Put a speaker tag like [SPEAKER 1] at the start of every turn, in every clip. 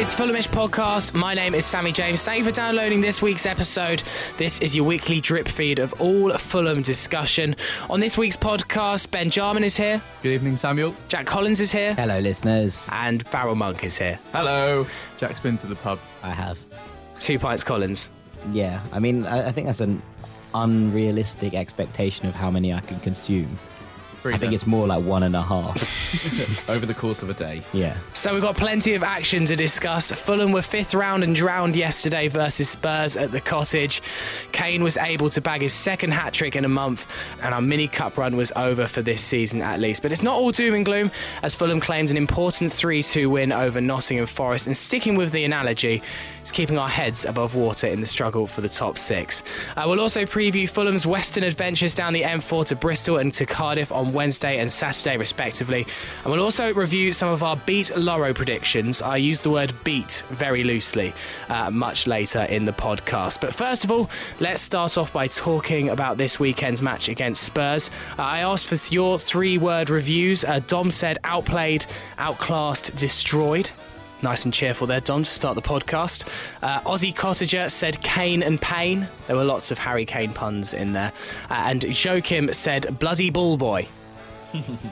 [SPEAKER 1] It's Fulhamish Podcast. My name is Sammy James. Thank you for downloading this week's episode. This is your weekly drip feed of all Fulham discussion. On this week's podcast, Ben Jarman is here,
[SPEAKER 2] Good evening, Samuel.
[SPEAKER 1] Jack Collins is here,
[SPEAKER 3] Hello, listeners.
[SPEAKER 1] and Farrell Monk is here.
[SPEAKER 2] Hello. Jack's been to the pub.
[SPEAKER 3] I have.
[SPEAKER 1] Two pints Collins.
[SPEAKER 3] Yeah, I mean, I, I think that's an unrealistic expectation of how many I can consume.
[SPEAKER 2] Three
[SPEAKER 3] I think
[SPEAKER 2] then.
[SPEAKER 3] it's more like one and a half.
[SPEAKER 2] over the course of a day.
[SPEAKER 3] yeah.
[SPEAKER 1] So we've got plenty of action to discuss. Fulham were fifth round and drowned yesterday versus Spurs at the Cottage. Kane was able to bag his second hat trick in a month, and our mini cup run was over for this season at least. But it's not all doom and gloom, as Fulham claimed an important 3-2 win over Nottingham Forest. And sticking with the analogy, keeping our heads above water in the struggle for the top six. Uh, we'll also preview Fulham's Western adventures down the M4 to Bristol and to Cardiff on Wednesday and Saturday, respectively. And we'll also review some of our beat Lawro predictions. I use the word beat very loosely uh, much later in the podcast. But first of all, let's start off by talking about this weekend's match against Spurs. Uh, I asked for your three word reviews. Uh, Dom said outplayed, outclassed, destroyed. Nice and cheerful there, Don, to start the podcast. Uh, Aussie Cottager said Kane and Pain. There were lots of Harry Kane puns in there. Uh, and Joachim said Bloody Ball Boy.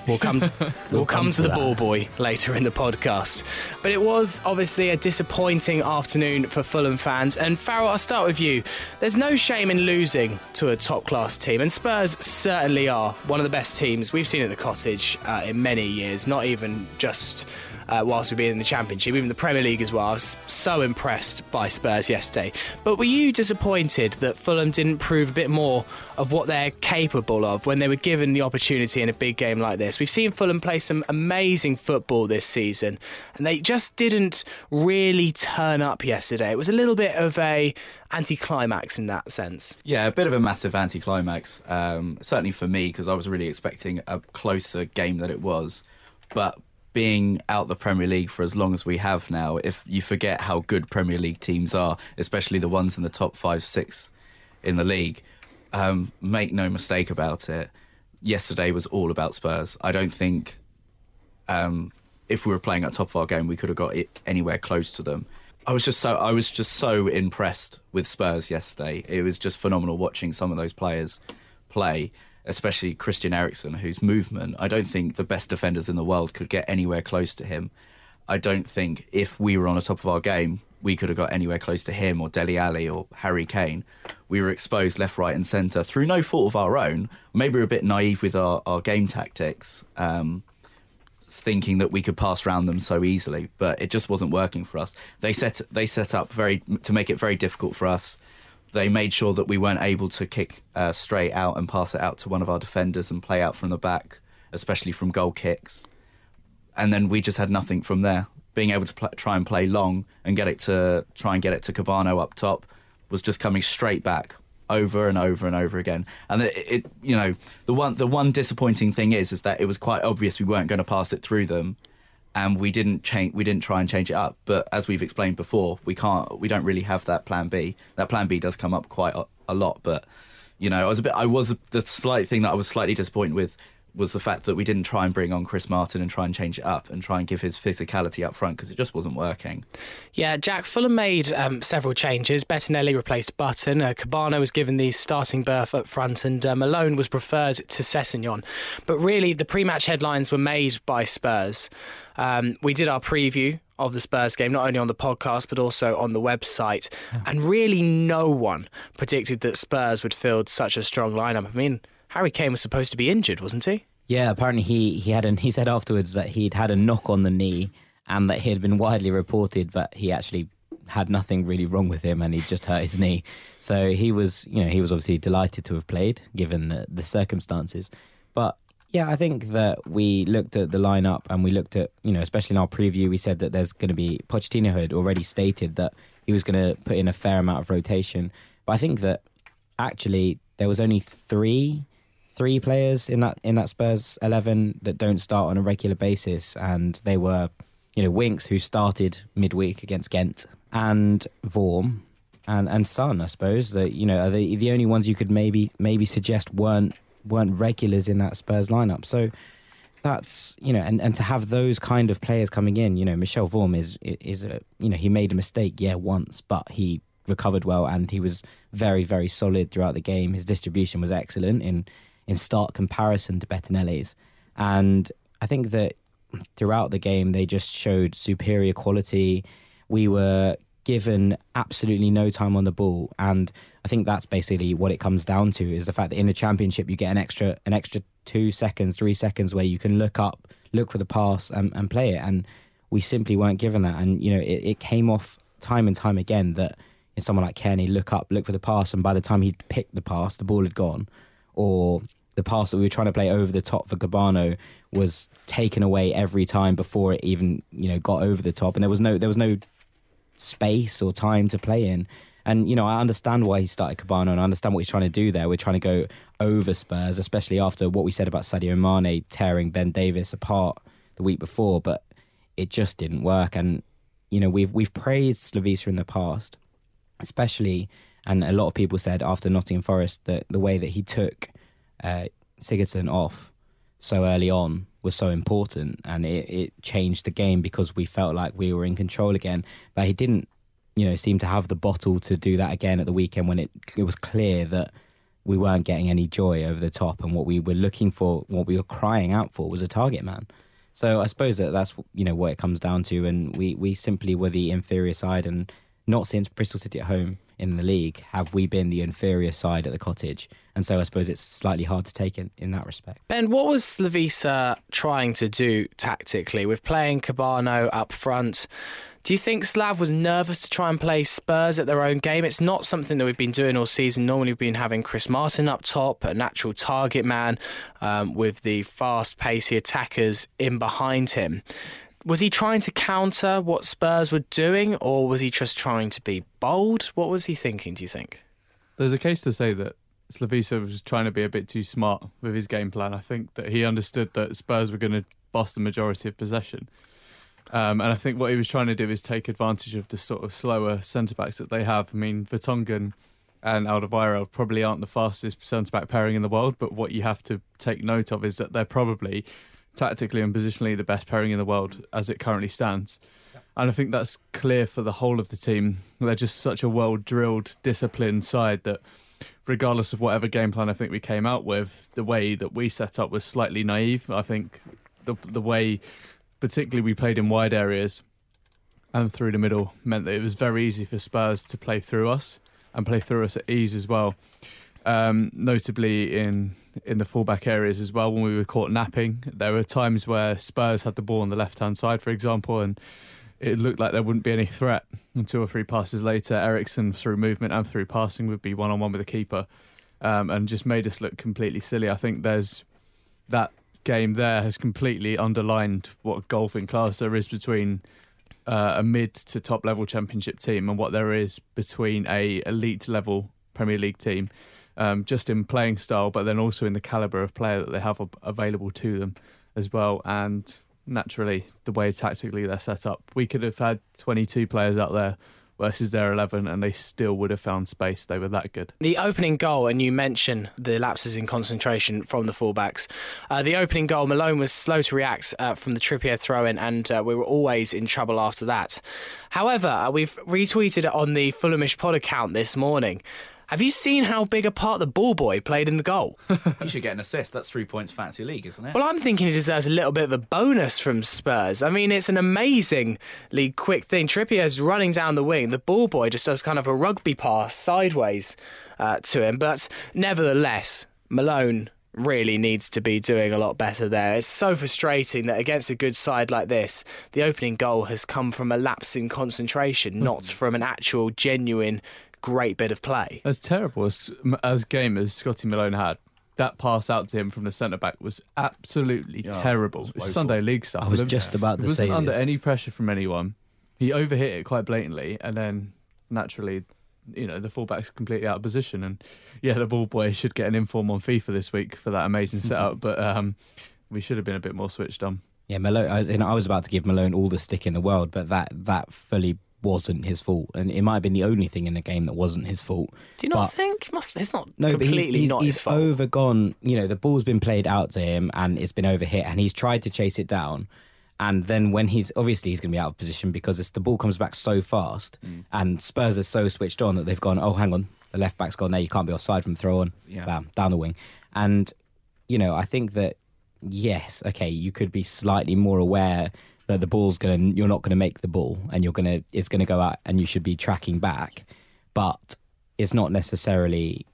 [SPEAKER 1] We'll come, we'll come to the ball boy later in the podcast. But it was obviously a disappointing afternoon for Fulham fans. And Farrell, I'll start with you. There's no shame in losing to a top class team, and Spurs certainly are one of the best teams we've seen at the cottage uh, in many years, not even just uh, whilst we've been in the Championship, even the Premier League as well. I was so impressed by Spurs yesterday. But were you disappointed that Fulham didn't prove a bit more of what they're capable of when they were given the opportunity in a big game like this? We've seen Fulham play some amazing football this season, and they just didn't really turn up yesterday. It was a little bit of a anticlimax in that sense.
[SPEAKER 4] Yeah, a bit of a massive anticlimax. Um, certainly for me, because I was really expecting a closer game than it was. But being out the Premier League for as long as we have now, if you forget how good Premier League teams are, especially the ones in the top five, six in the league, um, make no mistake about it. Yesterday was all about Spurs. I don't think um, if we were playing at top of our game, we could have got it anywhere close to them. I was just so I was just so impressed with Spurs yesterday. It was just phenomenal watching some of those players play, especially Christian Eriksen, whose movement I don't think the best defenders in the world could get anywhere close to him. I don't think if we were on the top of our game, we could have got anywhere close to him or Dele Alli or Harry Kane. We were exposed left, right, and centre through no fault of our own. Maybe we're a bit naive with our, our game tactics. Um, thinking that we could pass around them so easily, but it just wasn't working for us. They set they set up very to make it very difficult for us. They made sure that we weren't able to kick uh, straight out and pass it out to one of our defenders and play out from the back, especially from goal kicks. And then we just had nothing from there. Being able to pl- try and play long and get it to try and get it to Kebano up top was just coming straight back over and over and over again. And it, it, you know, the one the one disappointing thing is is that it was quite obvious we weren't going to pass it through them, and we didn't change. We didn't try and change it up. But as we've explained before, we can't. We don't really have that plan B. That plan B does come up quite a, a lot, but you know, I was a bit. I was the slight thing that I was slightly disappointed with was the fact that we didn't try and bring on Chris Martin and try and change it up and try and give his physicality up front because it just wasn't working.
[SPEAKER 1] Yeah, Jack Fulham made um, several changes. Bettinelli replaced Button. Uh, Kebano was given the starting berth up front, and uh, Malone was preferred to Sessegnon. But really, the pre-match headlines were made by Spurs. Um, we did our preview of the Spurs game, not only on the podcast but also on the website, and really, no one predicted that Spurs would field such a strong lineup. I mean, Harry Kane was supposed to be injured, wasn't he?
[SPEAKER 3] Yeah, apparently he, he had an, he said afterwards that he'd had a knock on the knee and that he had been widely reported, but he actually had nothing really wrong with him and he just hurt his knee. So he was, you know, he was obviously delighted to have played given the, the circumstances. But yeah, I think that we looked at the lineup and we looked at, you know, especially in our preview, we said that there's going to be Pochettino had already stated that he was going to put in a fair amount of rotation. But I think that actually there was only three three players in that in that Spurs eleven that don't start on a regular basis, and they were, you know, Winks who started midweek against Ghent, and Vorm, and and Son. I suppose that you know are the the only ones you could maybe maybe suggest weren't weren't regulars in that Spurs lineup. So that's you know, and, and to have those kind of players coming in, you know, Michel Vorm is is a you know he made a mistake, yeah, once, but he recovered well and he was very very solid throughout the game. His distribution was excellent in in stark comparison to Bettinelli's, and I think that throughout the game they just showed superior quality. We were given absolutely no time on the ball, and I think that's basically what it comes down to is the fact that in the championship you get an extra an extra two seconds, three seconds where you can look up, look for the pass, and, and play it, and we simply weren't given that, and you know it, it came off time and time again that in someone like Kenny look up, look for the pass, and by the time he'd picked the pass, the ball had gone, or the pass that we were trying to play over the top for Kebano was taken away every time before it even you know got over the top, and there was no there was no space or time to play in. And you know, I understand why he started Kebano, and I understand what he's trying to do there. We're trying to go over Spurs, especially after what we said about Sadio Mane tearing Ben Davies apart the week before. But it just didn't work. And you know, we've we've praised Slavisa in the past, especially, and a lot of people said after Nottingham Forest that the way that he took uh, Sigurdsson off so early on was so important and it, it changed the game because we felt like we were in control again. But he didn't, you know, seemed to have the bottle to do that again at the weekend when it it was clear that we weren't getting any joy over the top and what we were looking for, what we were crying out for was a target man. So I suppose that that's you know what it comes down to, and we we simply were the inferior side, and not since Bristol City at home in the league have we been the inferior side at the cottage. And so I suppose it's slightly hard to take in, in that respect.
[SPEAKER 1] Ben, what was Slavisa trying to do tactically with playing Kebano up front? Do you think Slav was nervous to try and play Spurs at their own game? It's not something that we've been doing all season. Normally, we've been having Chris Martin up top, a natural target man, um, with the fast, pacey attackers in behind him was he trying to counter what Spurs were doing, or was he just trying to be bold? What was he thinking? Do you think?
[SPEAKER 2] There's a case to say that Slavisa was trying to be a bit too smart with his game plan. I think that he understood that Spurs were going to boss the majority of possession. Um, and I think what he was trying to do is take advantage of the sort of slower centre backs that they have. I mean, Vertonghen and Alderweireld probably aren't the fastest centre back pairing in the world, but what you have to take note of is that they're probably tactically and positionally the best pairing in the world as it currently stands. And I think that's clear for the whole of the team. They're just such a well drilled, disciplined side that, regardless of whatever game plan I think we came out with, the way that we set up was slightly naive. I think the the way, particularly we played in wide areas and through the middle, meant that it was very easy for Spurs to play through us and play through us at ease as well. Um, notably in in the fullback areas as well when we were caught napping. There were times where Spurs had the ball on the left hand side, for example, and it looked like there wouldn't be any threat. And two or three passes later, Eriksen through movement and through passing would be one on one with the keeper, um, and just made us look completely silly. I think there's that game there has completely underlined what golfing class there is between. Uh, a mid to top level championship team and what there is between a elite level Premier League team um, just in playing style, but then also in the caliber of player that they have available to them as well. And naturally, the way tactically they're set up, we could have had 22 players out there versus their 11 and they still would have found space. They were that good.
[SPEAKER 1] The opening goal and you mention the lapses in concentration from the fullbacks. Uh, the opening goal malone was slow to react uh, from the trippier throw in and uh, we were always in trouble after that. However uh, we've retweeted it on the fulhamish pod account this morning have you seen how big a part the ball boy played in the goal?
[SPEAKER 4] he should get an assist. That's three points fancy league, isn't it?
[SPEAKER 1] Well, I'm thinking he deserves a little bit of a bonus from Spurs. I mean, it's an amazingly quick thing. Trippier's running down the wing. The ball boy just does kind of a rugby pass sideways uh, to him. But nevertheless, Malone really needs to be doing a lot better there. It's so frustrating that against a good side like this, the opening goal has come from a lapse in concentration, not from an actual genuine great bit of play.
[SPEAKER 2] As terrible as as game as Scotty Malone had, that pass out to him from the centre back was absolutely yeah, terrible. It's Sunday League stuff.
[SPEAKER 3] I was just about to
[SPEAKER 2] it
[SPEAKER 3] say
[SPEAKER 2] wasn't under
[SPEAKER 3] this.
[SPEAKER 2] any pressure from anyone. He overhit it quite blatantly, and then naturally, you know, the fullback's completely out of position. And yeah, the ball boy should get an inform on FIFA this week for that amazing setup. but um, we should have been a bit more switched on.
[SPEAKER 3] Yeah, Malone. I was, I was about to give Malone all the stick in the world, but that that fully wasn't his fault, and it might have been the only thing in the game that wasn't his fault.
[SPEAKER 1] Do you not
[SPEAKER 3] But-
[SPEAKER 1] think? It Must it's not
[SPEAKER 3] No, but
[SPEAKER 1] completely
[SPEAKER 3] he's, he's,
[SPEAKER 1] not
[SPEAKER 3] he's
[SPEAKER 1] his fault.
[SPEAKER 3] overgone. You know, the ball's been played out to him and it's been overhit, and he's tried to chase it down. And then when he's obviously he's going to be out of position because it's, the ball comes back so fast,
[SPEAKER 1] Mm.
[SPEAKER 3] and Spurs are so switched on that they've gone. Oh, hang on, the left back's gone there. You can't be offside from throw on.
[SPEAKER 4] Yeah.
[SPEAKER 3] Bam, down the wing. And you know, I think that yes, okay, you could be slightly more aware that the ball's going to you're not going to make the ball and you're going to it's going to go out and you should be tracking back. But it's not necessarily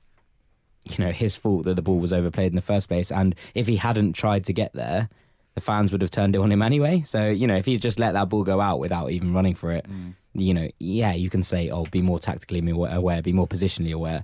[SPEAKER 3] you know his fault that the ball was overplayed in the first place. And if he hadn't tried to get there the fans would have turned it on him anyway. So you know if he's just let that ball go out without even running for it mm. you know yeah you can say oh be more tactically aware be more positionally aware.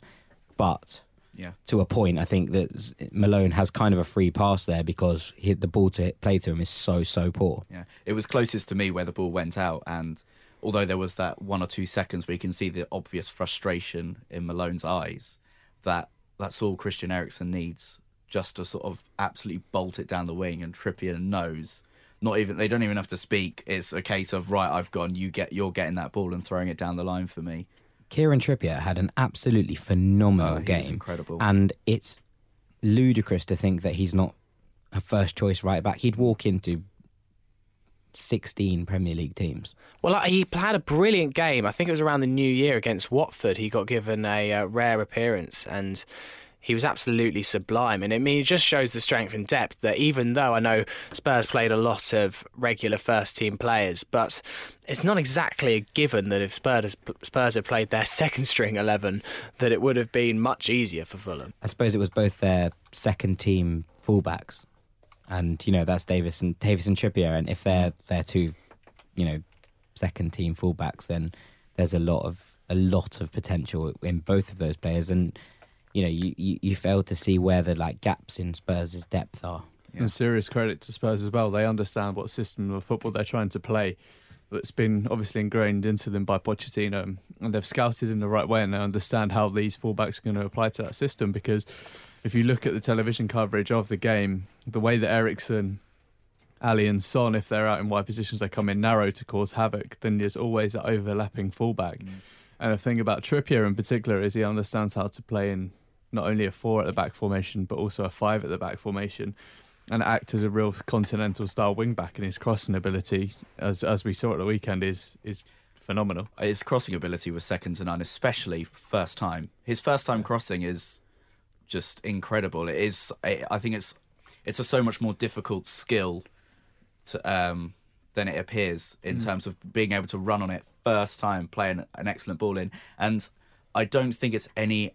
[SPEAKER 3] But
[SPEAKER 4] Yeah.
[SPEAKER 3] to a point, I think that Malone has kind of a free pass there because he, the ball to hit, play to him is so so poor.
[SPEAKER 4] Yeah, it was closest to me where the ball went out, and although there was that one or two seconds where you can see the obvious frustration in Malone's eyes, that that's all Christian Eriksen needs, just to sort of absolutely bolt it down the wing, and Trippier knows. Not even they don't even have to speak. It's a case of right, I've gone. You get, you're getting that ball and throwing it down the line for me.
[SPEAKER 3] Kieran Trippier had an absolutely phenomenal
[SPEAKER 4] Oh,
[SPEAKER 3] game,
[SPEAKER 4] incredible.
[SPEAKER 3] and it's ludicrous to think that he's not a first choice right back. He'd walk into sixteen Premier League teams.
[SPEAKER 1] Well, he had a brilliant game. I think it was around the New Year against Watford. He got given a uh, rare appearance and. He was absolutely sublime, and mean, it just shows the strength and depth that even though I know Spurs played a lot of regular first team players, but it's not exactly a given that if Spurs Spurs had played their second string eleven, that it would have been much easier for Fulham.
[SPEAKER 3] I suppose it was both their second team fullbacks, and you know that's Davies and Davies and Trippier. And if they're they're two, you know, second team fullbacks, then there's a lot of a lot of potential in both of those players. And you know, you you, you fail to see where the like gaps in Spurs' depth are.
[SPEAKER 4] Yeah.
[SPEAKER 2] And serious credit to Spurs as well. They understand what system of football they're trying to play. That's been obviously ingrained into them by Pochettino, and they've scouted in the right way, and they understand how these fullbacks are going to apply to that system. Because if you look at the television coverage of the game, the way that Eriksen, Alli, and Son, if they're out in wide positions, they come in narrow to cause havoc. Then there's always that overlapping fullback. Mm. And the thing about Trippier in particular is he understands how to play in not only a four at the back formation, but also a five at the back formation, and act as a real continental style wing back. And his crossing ability, as as we saw at the weekend, is is phenomenal.
[SPEAKER 4] His crossing ability was second to none, especially first time. His first time crossing is just incredible. It is. I I think it's it's a so much more difficult skill to um than it appears in terms of being able to run on it first time, playing an excellent ball in, and I don't think it's any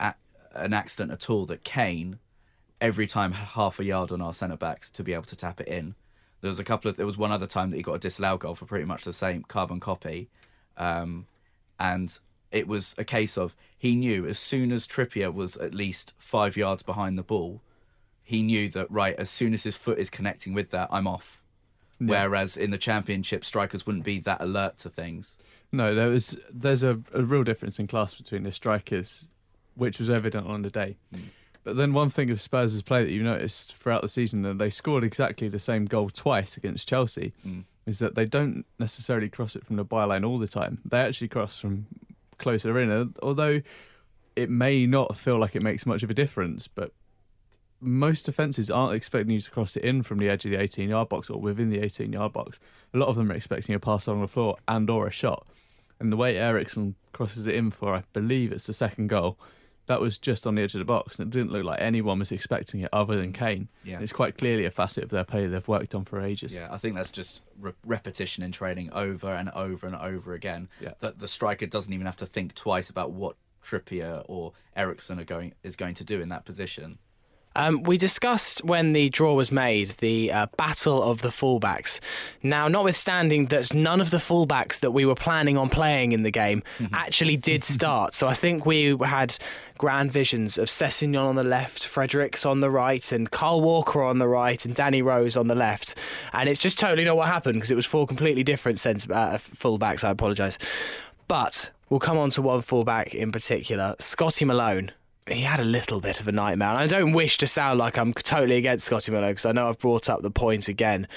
[SPEAKER 4] an accident at all that Kane every time half a yard on our centre backs to be able to tap it in. There was a couple of there was one other time that he got a disallowed goal for pretty much the same carbon copy, um, and it was a case of he knew as soon as Trippier was at least five yards behind the ball, he knew that right as soon as his foot is connecting with that, I'm off. Whereas in the championship, strikers wouldn't be that alert to things.
[SPEAKER 2] No, there was there's a, a real difference in class between the strikers, which was evident on the day. Hmm. But then one thing of Spurs' play that you noticed throughout the season that they scored exactly the same goal twice against Chelsea hmm. is that they don't necessarily cross it from the byline all the time. They actually cross from closer in, although it may not feel like it makes much of a difference, but most defences aren't expecting you to cross it in from the edge of the 18 yard box or within the 18 yard box. A lot of them are expecting a pass along the floor and or a shot. And the way Eriksen crosses it in for, I believe it's the second goal, that was just on the edge of the box. And it didn't look like anyone was expecting it other than Kane.
[SPEAKER 4] Yeah.
[SPEAKER 2] It's quite clearly a facet of their play they've worked on for ages.
[SPEAKER 4] Yeah, I think that's just re- repetition in training over and over and over again.
[SPEAKER 2] Yeah.
[SPEAKER 4] That the striker doesn't even have to think twice about what Trippier or Eriksen are going is going to do in that position.
[SPEAKER 1] Um, we discussed when the draw was made the uh, battle of the fullbacks. Now, notwithstanding that none of the fullbacks that we were planning on playing in the game actually did start, so I think we had grand visions of Sessegnon on the left, Fredericks on the right, and Carl Walker on the right, and Danny Rose on the left. And it's just totally not what happened because it was four completely different centre uh, fullbacks. I apologise, but we'll come on to one fullback in particular, Scotty Malone. He had a little bit of a nightmare. And I don't wish to sound like I'm totally against Scotty Miller because I know I've brought up the point again.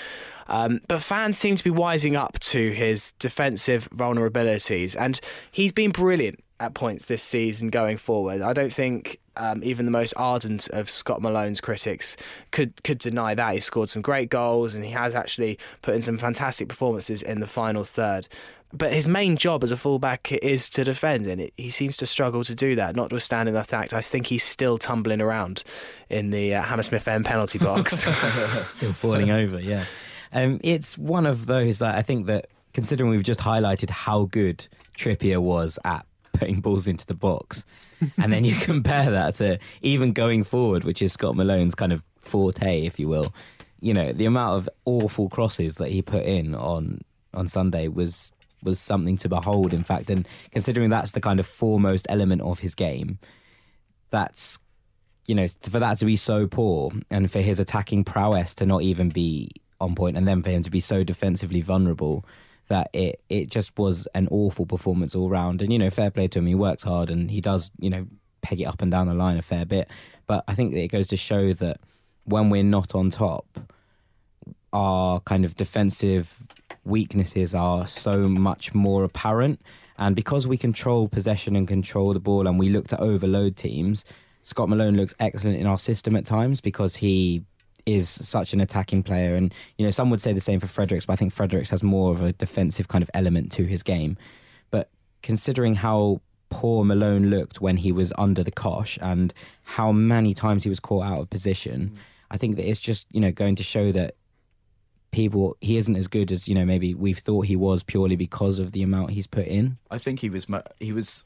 [SPEAKER 1] Um, but fans seem to be wising up to his defensive vulnerabilities, and he's been brilliant at points this season going forward. I don't think um, even the most ardent of Scott Malone's critics could could deny that. He scored some great goals, and he has actually put in some fantastic performances in the final third. But his main job as a fullback is to defend, and it, he seems to struggle to do that. Notwithstanding the fact, I think he's still tumbling around in the uh, Hammersmith End penalty box.
[SPEAKER 3] Still falling over, yeah. Um, it's one of those that I think that, considering we've just highlighted how good Trippier was at putting balls into the box, and then you compare that to even going forward, which is Scott Malone's kind of forte, if you will. You know, the amount of awful crosses that he put in on on Sunday was was something to behold. In fact, and considering that's the kind of foremost element of his game, that's you know for that to be so poor, and for his attacking prowess to not even be on point, and then for him to be so defensively vulnerable that it it just was an awful performance all round. And you know, fair play to him. He works hard and he does you know peg it up and down the line a fair bit. But I think it goes to show that when we're not on top, our kind of defensive weaknesses are so much more apparent. And because we control possession and control the ball, and we look to overload teams, Scott Malone looks excellent in our system at times because he is such an attacking player. And, you know, some would say the same for Fredericks, but I think Fredericks has more of a defensive kind of element to his game. But considering how poor Malone looked when he was under the cosh and how many times he was caught out of position, mm. I think that it's just, you know, going to show that people he isn't as good as you know maybe we've thought he was purely because of the amount he's put in
[SPEAKER 4] i think he was he was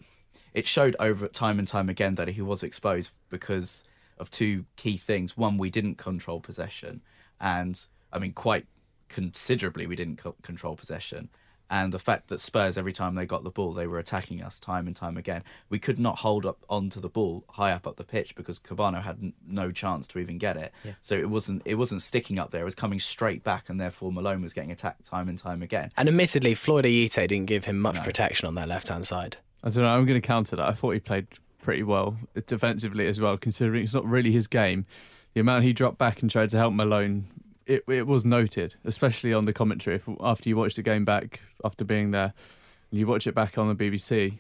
[SPEAKER 4] it showed over time and time again that he was exposed because of two key things. One, we didn't control possession, and I mean, quite considerably, we didn't co- control possession. And the fact that Spurs, every time they got the ball, they were attacking us time and time again. We could not hold up onto the ball high up up the pitch because Kebano had n- no chance to even get it. Yeah. So it wasn't it wasn't sticking up there. It was coming straight back, and therefore Malone was getting attacked time and time again.
[SPEAKER 1] And admittedly, Floyd Ayité didn't give him much no. protection on that left hand side.
[SPEAKER 2] I don't know. I'm going to counter that. I thought he played pretty well defensively as well, considering it's not really his game. The amount he dropped back and tried to help Malone, it it was noted, especially on the commentary. If, after you watch the game back, after being there, you watch it back on the BBC,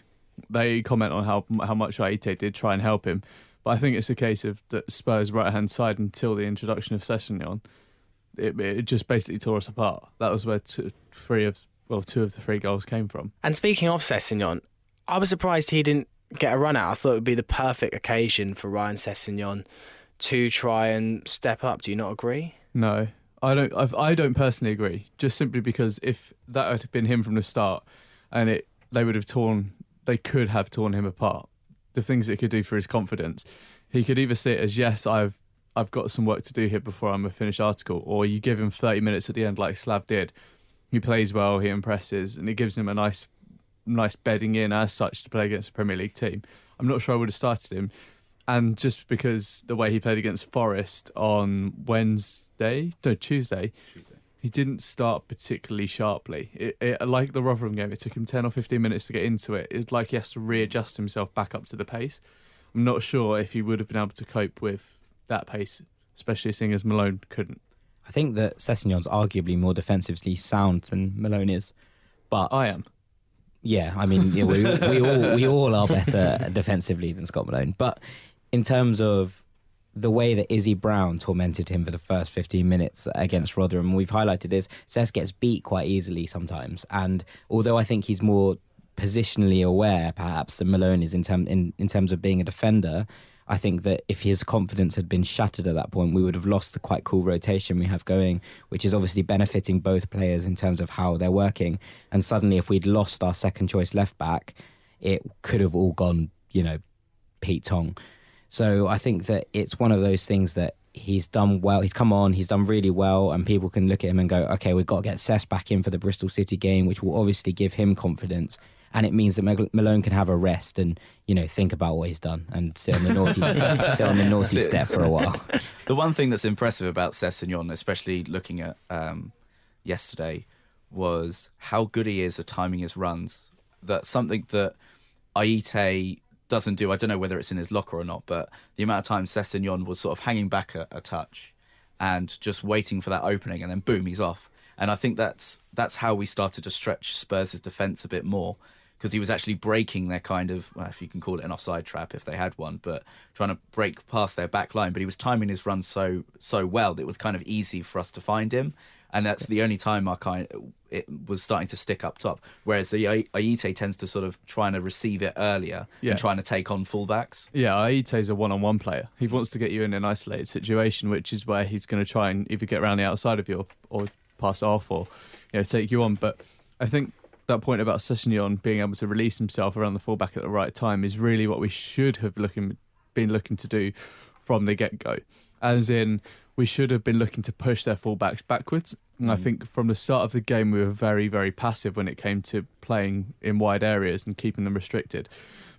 [SPEAKER 2] they comment on how how much Ayité did try and help him. But I think it's a case of that Spurs' right hand side until the introduction of Sessegnon, it, it just basically tore us apart. That was where two, three of well, two of the three goals came from.
[SPEAKER 1] And speaking of Sessegnon, I was surprised he didn't get a run out. I thought it would be the perfect occasion for Ryan Sessegnon to try and step up. Do you not agree?
[SPEAKER 2] No, I don't. I've, I do not personally agree. Just simply because if that had been him from the start, and it they would have torn, they could have torn him apart. The things it could do for his confidence, he could either see it as yes, I've I've got some work to do here before I'm a finished article, or you give him 30 minutes at the end like Slav did. He plays well, he impresses, and it gives him a nice nice bedding in as such to play against a Premier League team. I'm not sure I would have started him. And just because the way he played against Forest on Wednesday, no, Tuesday, Tuesday. he didn't start particularly sharply. It, it, like the Rotherham game, it took him 10 or 15 minutes to get into it. It's like he has to readjust himself back up to the pace. I'm not sure if he would have been able to cope with that pace, especially seeing as Malone couldn't.
[SPEAKER 3] I think that Sessegnon's arguably more defensively sound than Malone is. But
[SPEAKER 2] I am.
[SPEAKER 3] Yeah, I mean, yeah, we, we all we all are better defensively than Scott Malone, but in terms of the way that Izzy Brown tormented him for the first 15 minutes against Rotherham, we've highlighted this. Sess gets beat quite easily sometimes, and although I think he's more positionally aware, perhaps, than Malone is in, term, in, in terms of being a defender, I think that if his confidence had been shattered at that point, we would have lost the quite cool rotation we have going, which is obviously benefiting both players in terms of how they're working. And suddenly, if we'd lost our second choice left back, it could have all gone, you know, Pete Tong. So I think that it's one of those things that he's done well. He's come on, he's done really well, and people can look at him and go, okay, we've got to get Sess back in for the Bristol City game, which will obviously give him confidence and it means that Malone can have a rest and you know think about what he's done and sit on the naughty sit on the naughty step for a while.
[SPEAKER 4] The one thing that's impressive about Sessegnon, especially looking at um, yesterday, was how good he is at timing his runs. That's something that Ayité doesn't do. I don't know whether it's in his locker or not, but the amount of time Sessegnon was sort of hanging back a, a touch and just waiting for that opening, and then boom, he's off. And I think that's that's how we started to stretch Spurs' defence a bit more because he was actually breaking their kind of, well, if you can call it an offside trap if they had one, but trying to break past their back line. But he was timing his run so so well that it was kind of easy for us to find him. And that's the only time I kind it was starting to stick up top. Whereas the Ayité tends to sort of trying to receive it earlier
[SPEAKER 2] Yeah.
[SPEAKER 4] and trying to take on fullbacks.
[SPEAKER 2] Yeah, Ayité's a one-on-one player. He wants to get you in an isolated situation, which is where he's going to try and either get around the outside of you or, or pass off or you know take you on. But I think that point about Sessegnon being able to release himself around the fullback at the right time is really what we should have looking been looking to do from the get-go. As in, we should have been looking to push their fullbacks backwards. And I think from the start of the game, we were very, very passive when it came to playing in wide areas and keeping them restricted.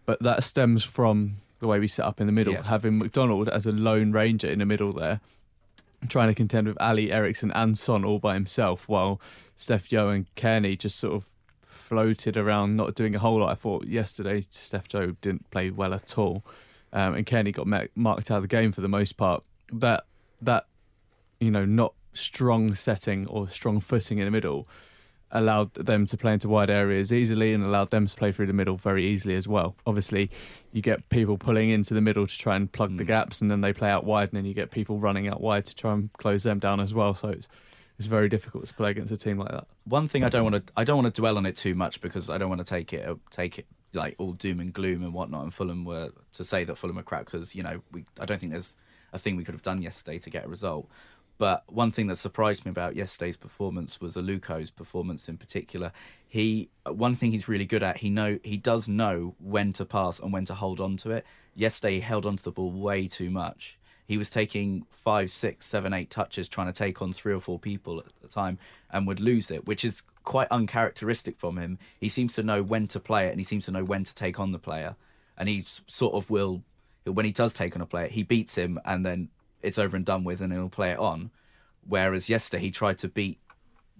[SPEAKER 2] But that stems from the way we set up in the middle,
[SPEAKER 4] Yeah.
[SPEAKER 2] having McDonald as a lone ranger in the middle there, trying to contend with Alli, Eriksen, and Son all by himself, while Steph Joe and Cairney just sort of floated around, not doing a whole lot. I thought yesterday Steph Joe didn't play well at all, um, and Cairney got ma- marked out of the game for the most part. That that you know not strong setting or strong footing in the middle allowed them to play into wide areas easily and allowed them to play through the middle very easily as well. Obviously, you get people pulling into the middle to try and plug the hmm. gaps, and then they play out wide, and then you get people running out wide to try and close them down as well. So it's it's very difficult to play against a team like that.
[SPEAKER 4] One thing I don't want to I don't want to dwell on it too much because I don't want to take it take it like all doom and gloom and whatnot. And Fulham were to say that Fulham are crap because you know we I don't think there's a thing we could have done yesterday to get a result. But one thing that surprised me about yesterday's performance was Aluko's performance in particular. He one thing he's really good at he know he does know when to pass and when to hold on to it. Yesterday he held on to the ball way too much. He was taking five, six, seven, eight touches trying to take on three or four people at the time and would lose it, which is quite uncharacteristic from him. He seems to know when to play it and he seems to know when to take on the player. And he sort of will, when he does take on a player, he beats him and then it's over and done with and he'll play it on. Whereas yesterday he tried to beat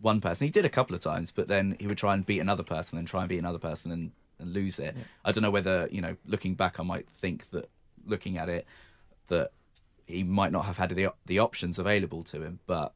[SPEAKER 4] one person. He did a couple of times, but then he would try and beat another person, and try and beat another person and, and lose it. I don't know whether, you know, looking back, I might think that looking at it, that he might not have had the the options available to him, but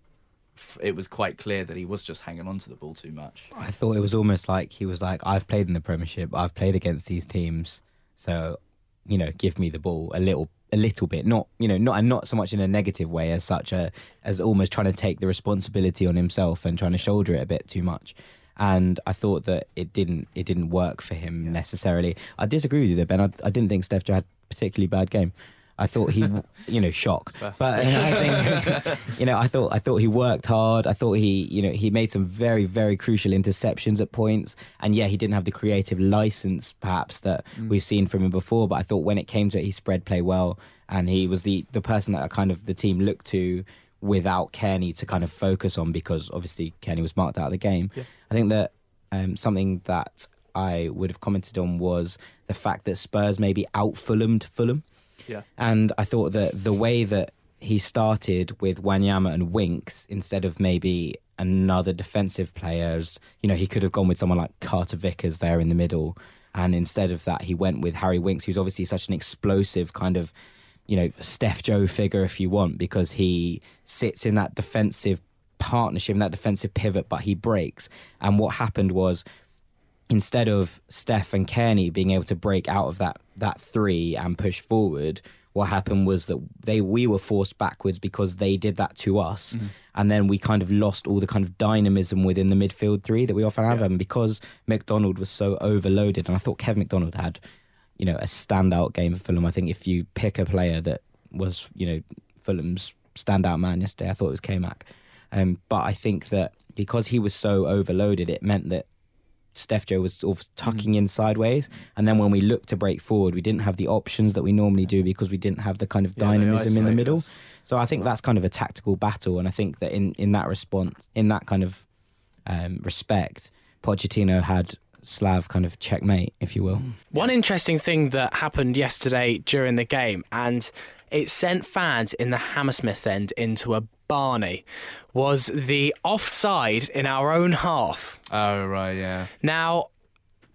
[SPEAKER 4] it was quite clear that he was just hanging on to the ball too much.
[SPEAKER 3] I thought it was almost like he was like, I've played in the Premiership, I've played against these teams, so you know, give me the ball a little, a little bit, not you know, not and not so much in a negative way as such a as almost trying to take the responsibility on himself and trying to shoulder it a bit too much. And I thought that it didn't, it didn't work for him necessarily. I disagree with you there, Ben. I, I didn't think Steph had a particularly bad game. I thought he, you know, shock. But I think, you know, I thought I thought he worked hard. I thought he, you know, he made some very very crucial interceptions at points. And yeah, he didn't have the creative license perhaps that we've seen from him before. But I thought when it came to it, he spread play well, and he was the the person that kind of the team looked to without Cairney to kind of focus on because obviously Cairney was marked out of the game. I think that um, something that I would have commented on was the fact that Spurs maybe out Fulhamed Fulham.
[SPEAKER 2] Yeah.
[SPEAKER 3] And I thought that the way that he started with Wanyama and Winks instead of maybe another defensive players, you know, he could have gone with someone like Carter Vickers there in the middle. And instead of that, he went with Harry Winks, who's obviously such an explosive kind of, you know, Steph Joe figure, if you want, because he sits in that defensive partnership, in that defensive pivot, but he breaks. And what happened was instead of Steph and Cairney being able to break out of that that three and push forward, what happened was that they we were forced backwards because they did that to us, and then we kind of lost all the kind of dynamism within the midfield three that we often have, and because McDonald was so overloaded, and I thought Kev McDonald had, you know, a standout game for Fulham. I think if you pick a player that was, you know, Fulham's standout man yesterday, I thought it was K-Mac. Um, but I think that because he was so overloaded, it meant that Steph Joe was sort of tucking in sideways. And then when we looked to break forward, we didn't have the options that we normally do because we didn't have the kind of
[SPEAKER 2] Yeah,
[SPEAKER 3] dynamism in the middle.
[SPEAKER 2] us.
[SPEAKER 3] So I think that's kind of a tactical battle. And I think that in, in that response, in that kind of um, respect, Pochettino had Slav kind of checkmate, if you will.
[SPEAKER 1] One interesting thing that happened yesterday during the game, and it sent fans in the Hammersmith end into a Barney, was the offside in our own half.
[SPEAKER 4] Oh right, yeah.
[SPEAKER 1] Now,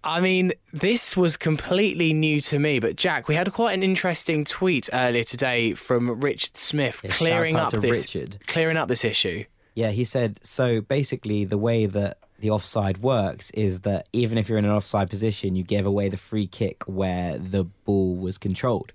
[SPEAKER 1] I mean, this was completely new to me, but Jack, we had quite an interesting tweet earlier today from Richard Smith
[SPEAKER 3] Yeah,
[SPEAKER 1] clearing up this
[SPEAKER 3] Richard.
[SPEAKER 1] clearing up this issue.
[SPEAKER 3] Yeah, he said so. Basically, the way that the offside works is that even if you're in an offside position, you give away the free kick where the ball was controlled.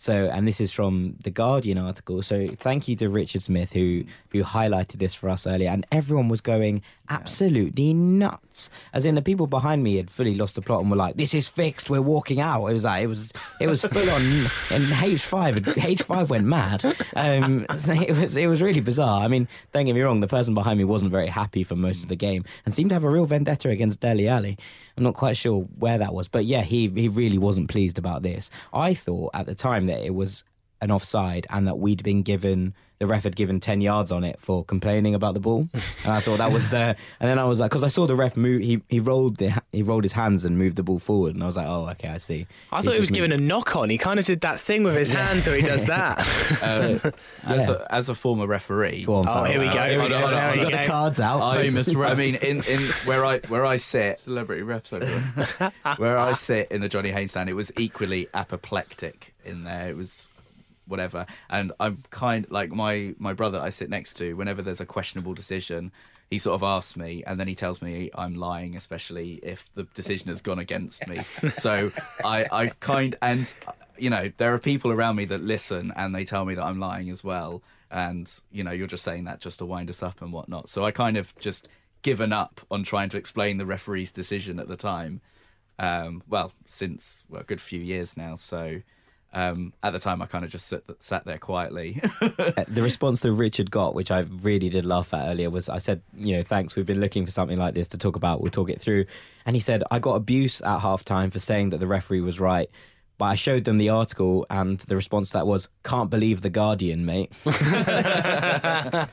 [SPEAKER 3] So, and this is from the Guardian article. So, thank you to Richard Smith who who highlighted this for us earlier, and everyone was going absolutely nuts. As in, the people behind me had fully lost the plot and were like, "This is fixed. We're walking out." It was like it was it was full on, and H five H five went mad. Um, so it was it was really bizarre. I mean, don't get me wrong, the person behind me wasn't very happy for most of the game and seemed to have a real vendetta against Dele Alli. I'm not quite sure where that was, but yeah, he he really wasn't pleased about this. I thought at the time that it was an offside and that we'd been given the ref had given 10 yards on it for complaining about the ball and i thought that was the and then i was like because i saw the ref move he, he rolled the he rolled his hands and moved the ball forward and i was like oh okay i see
[SPEAKER 1] I
[SPEAKER 3] He's
[SPEAKER 1] thought he was
[SPEAKER 3] just
[SPEAKER 1] giving a knock on. He kind of did that thing with his hands, so he does that.
[SPEAKER 4] Um, as,
[SPEAKER 3] yeah.
[SPEAKER 4] a, as a former referee,
[SPEAKER 3] Go on,
[SPEAKER 1] Oh, here we go, here we go.
[SPEAKER 4] hold on, hold
[SPEAKER 1] we
[SPEAKER 3] got the cards out
[SPEAKER 4] I-
[SPEAKER 2] Famous
[SPEAKER 4] I mean, in, in where I where I sit,
[SPEAKER 2] Celebrity refs over there.
[SPEAKER 4] where I sit in the Johnny Haynes stand, it was equally apoplectic in there. It was whatever, and I'm kind like my my brother I sit next to. Whenever there's a questionable decision, he sort of asks me, and then he tells me I'm lying, especially if the decision has gone against me. so I I kind and you know there are people around me that listen and they tell me that I'm lying as well, and you know you're just saying that just to wind us up and whatnot. So I kind of just given up on trying to explain the referee's decision at the time um, well, since well, a good few years now. So um, at the time, I kind of just sat, sat there quietly.
[SPEAKER 3] Uh, the response that Richard got, which I really did laugh at earlier, was I said, you know, thanks, we've been looking for something like this to talk about. We'll talk it through. And he said, I got abuse at halftime for saying that the referee was right. But I showed them the article, and the response to that was, can't believe the Guardian, mate.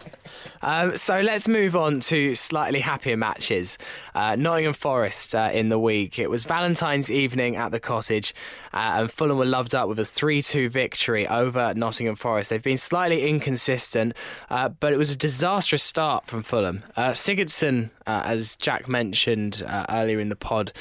[SPEAKER 1] Um, so let's move on to slightly happier matches. Uh, Nottingham Forest uh, in the week. It was Valentine's evening at the cottage, uh, and Fulham were loved up with a 3 2 victory over Nottingham Forest. They've been slightly inconsistent, uh, but it was a disastrous start from Fulham. Uh, Sigurdsson, uh, as Jack mentioned earlier in the pod,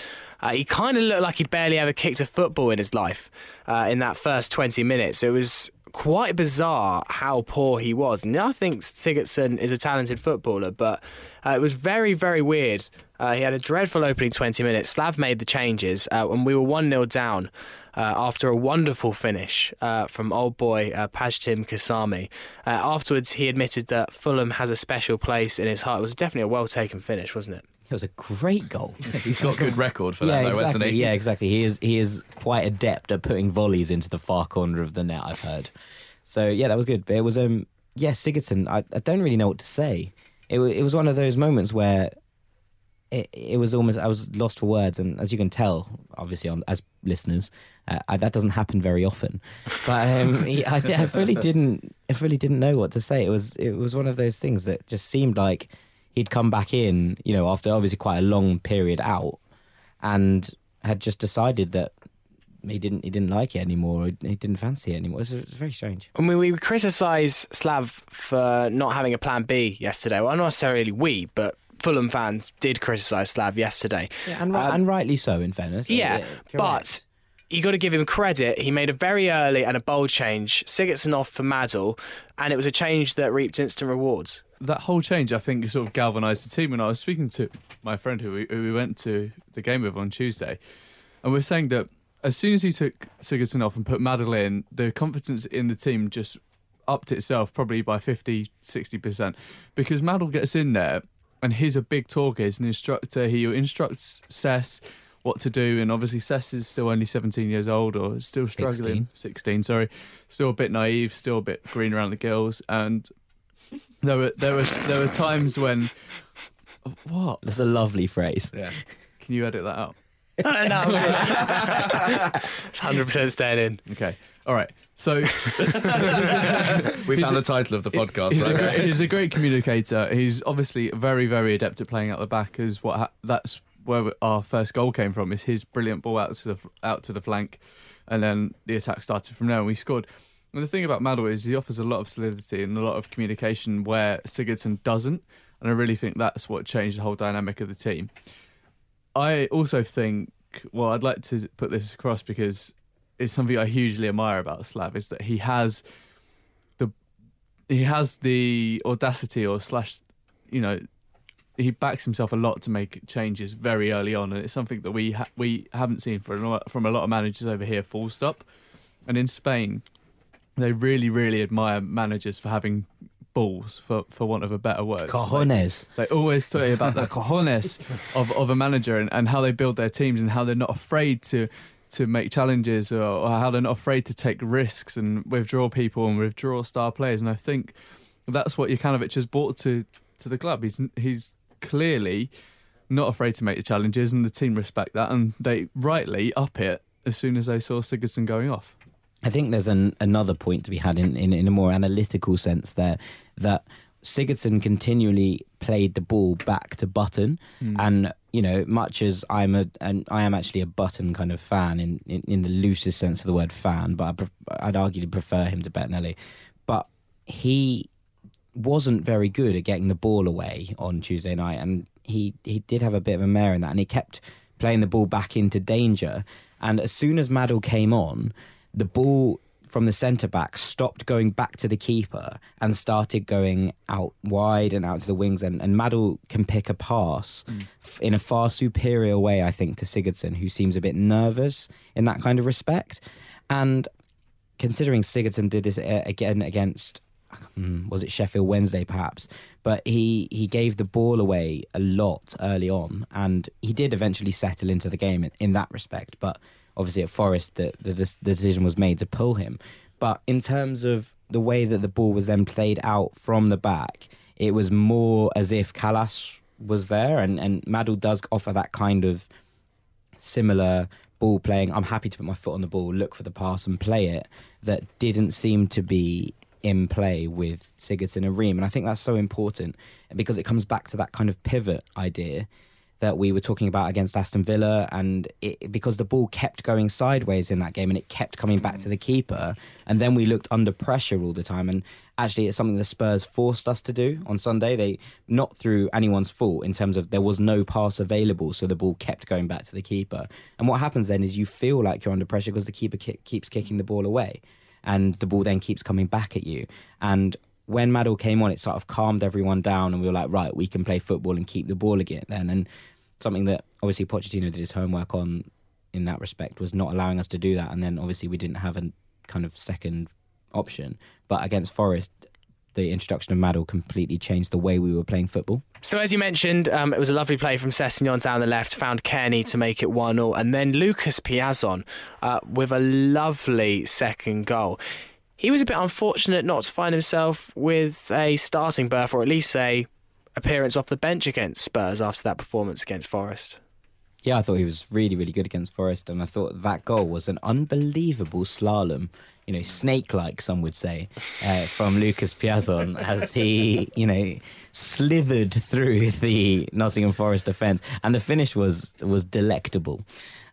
[SPEAKER 1] uh, he kind of looked like he'd barely ever kicked a football in his life uh, in that first 20 minutes. It was quite bizarre how poor he was. And I think Sigurdsson is a talented footballer, but uh, it was very, very weird. Uh, he had a dreadful opening 20 minutes. Slav made the changes, uh, and we were 1 0 down. Uh, after a wonderful finish uh, from old boy uh, Pajtim Kasami. Uh, afterwards, he admitted that Fulham has a special place in his heart. It was definitely a well taken finish, wasn't it?
[SPEAKER 3] It was a great goal.
[SPEAKER 4] He's got a good record for that,
[SPEAKER 3] yeah,
[SPEAKER 4] though,
[SPEAKER 3] exactly.
[SPEAKER 4] hasn't he?
[SPEAKER 3] Yeah, exactly. He is he is quite adept at putting volleys into the far corner of the net. I've heard. So yeah, that was good. But it was um yeah Sigurdsson. I, I don't really know what to say. It it was one of those moments where it it was almost I was lost for words, and as you can tell, obviously on as listeners, uh, I, that doesn't happen very often. But um, I, I really didn't I really didn't know what to say. It was it was one of those things that just seemed like he'd come back in, you know, after obviously quite a long period out, and had just decided that he didn't he didn't like it anymore. Or he didn't fancy it anymore. It was, it was very strange.
[SPEAKER 1] I mean, we criticise Slav for not having a plan B yesterday. Well, not necessarily we, but Fulham fans did criticise Slav yesterday.
[SPEAKER 3] Yeah, and, ri-
[SPEAKER 1] Um,
[SPEAKER 3] and rightly so. In fairness,
[SPEAKER 1] Yeah,
[SPEAKER 3] correct.
[SPEAKER 1] but you got to give him credit. He made a very early and a bold change. Sigurdsson off for Madl, and it was a change that reaped instant rewards.
[SPEAKER 2] That whole change, I think, sort of galvanised the team. And I was speaking to my friend who we, who we went to the game with on Tuesday, and we are saying that as soon as he took Sigurdsson off and put Madl in, the confidence in the team just upped itself probably by 50, 60%. Because Madl gets in there, and he's a big talker, he's an instructor, he instructs Sess what to do, and obviously Sess is still only 17 years old or still struggling. 16, sorry. Still a bit naive, still a bit green around the gills, and there were there was there were times when what
[SPEAKER 3] that's a lovely phrase.
[SPEAKER 4] Yeah.
[SPEAKER 2] can you edit that out?
[SPEAKER 1] no, it's hundred percent staying in.
[SPEAKER 2] Okay, all right. So
[SPEAKER 4] We found the title of the podcast.
[SPEAKER 2] he's, a great, he's a great communicator. He's obviously very very adept at playing out the back. Is what ha- that's where our first goal came from. Is his brilliant ball out to the out to the flank, and then the attack started from there, and we scored. And the thing about Madl is he offers a lot of solidity and a lot of communication where Sigurdsson doesn't, and I really think that's what changed the whole dynamic of the team. I also think well, I'd like to put this across because it's something I hugely admire about Slav is that he has the he has the audacity or slash, you know, he backs himself a lot to make changes very early on, and it's something that we ha- we haven't seen from from a lot of managers over here. Full stop. And in Spain, they really, really admire managers for having balls, for, for want of a better word.
[SPEAKER 3] Cojones.
[SPEAKER 2] They always tell you about the cojones of, of a manager and, and how they build their teams and how they're not afraid to to make challenges or, or how they're not afraid to take risks and withdraw people and withdraw star players. And I think that's what Jokanovic has brought to, to the club. He's he's clearly not afraid to make the challenges, and the team respect that, and they rightly up it as soon as they saw Sigurdsson going off.
[SPEAKER 3] I think there's an, another point to be had in, in, in a more analytical sense there that Sigurdsson continually played the ball back to Button,
[SPEAKER 2] Hmm.
[SPEAKER 3] and you know, much as I'm a and I am actually a Button kind of fan in, in, in the loosest sense of the word fan, but I pref- I'd arguably prefer him to Bettinelli, but he wasn't very good at getting the ball away on Tuesday night, and he he did have a bit of a mare in that, and he kept playing the ball back into danger. And as soon as Madl came on, the ball from the centre back stopped going back to the keeper and started going out wide and out to the wings. And, and Madl can pick a pass f- in a far superior way, I think, to Sigurdsson, who seems a bit nervous in that kind of respect. And considering Sigurdsson did this uh, again against hmm, was it Sheffield Wednesday perhaps but he he gave the ball away a lot early on and he did eventually settle into the game in, in that respect but obviously at Forest the, the the decision was made to pull him but in terms of the way that the ball was then played out from the back it was more as if Kalas was there and and Madl does offer that kind of similar ball playing. I'm happy to put my foot on the ball, look for the pass, and play it. That didn't seem to be in play with Sigurdsson and Ream, and I think that's so important because it comes back to that kind of pivot idea that we were talking about against Aston Villa, and it, because the ball kept going sideways in that game and it kept coming back to the keeper, and then we looked under pressure all the time. And actually, it's something the Spurs forced us to do on Sunday. They not through anyone's fault in terms of there was no pass available, so the ball kept going back to the keeper. And what happens then is you feel like you're under pressure because the keeper ki- keeps kicking the ball away, and the ball then keeps coming back at you. And when Madl came on, it sort of calmed everyone down, and we were like, right, we can play football and keep the ball again. Then, and something that obviously Pochettino did his homework on in that respect was not allowing us to do that. And then obviously we didn't have a kind of second option. But against Forest, the introduction of Madl completely changed the way we were playing football.
[SPEAKER 1] So, as you mentioned, um, it was a lovely play from Sessegnon down the left, found Kenny to make it 1 0, and then Lucas Piazon uh, with a lovely second goal. He was a bit unfortunate not to find himself with a starting berth or at least a appearance off the bench against Spurs after that performance against Forest.
[SPEAKER 3] Yeah, I thought he was really, really good against Forest, and I thought that goal was an unbelievable slalom. You know, snake-like, some would say, uh, from Lucas Piazon as he, you know, slithered through the Nottingham Forest defence, and the finish was was delectable,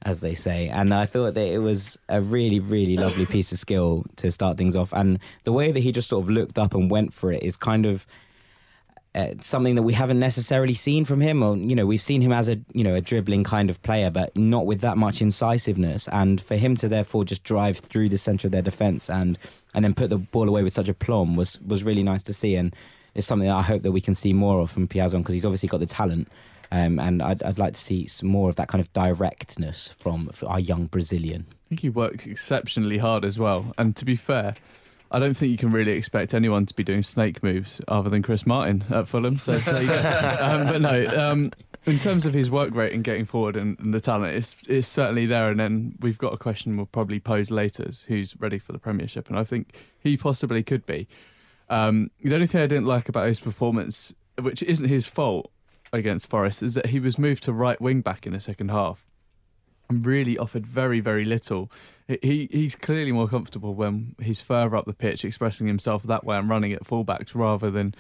[SPEAKER 3] as they say. And I thought that it was a really, really lovely piece of skill to start things off, and the way that he just sort of looked up and went for it is kind of uh, something that we haven't necessarily seen from him. Or you know, we've seen him as a you know a dribbling kind of player, but not with that much incisiveness. And for him to therefore just drive through the centre of their defence and and then put the ball away with such a plum was was really nice to see. And it's something that I hope that we can see more of from Piazon because he's obviously got the talent. Um, and I'd, I'd like to see some more of that kind of directness from, from our young Brazilian.
[SPEAKER 2] I think he works exceptionally hard as well. And to be fair, I don't think you can really expect anyone to be doing snake moves other than Chris Martin at Fulham. So there you go. um, but no, um, in terms of his work rate and getting forward and, and the talent, it's, it's certainly there. And then we've got a question we'll probably pose later: is who's ready for the Premiership? And I think he possibly could be. Um, the only thing I didn't like about his performance, which isn't his fault against Forest, is that he was moved to right wing back in the second half and really offered very, very little. He he's clearly more comfortable when he's further up the pitch, expressing himself that way and running at fullbacks rather than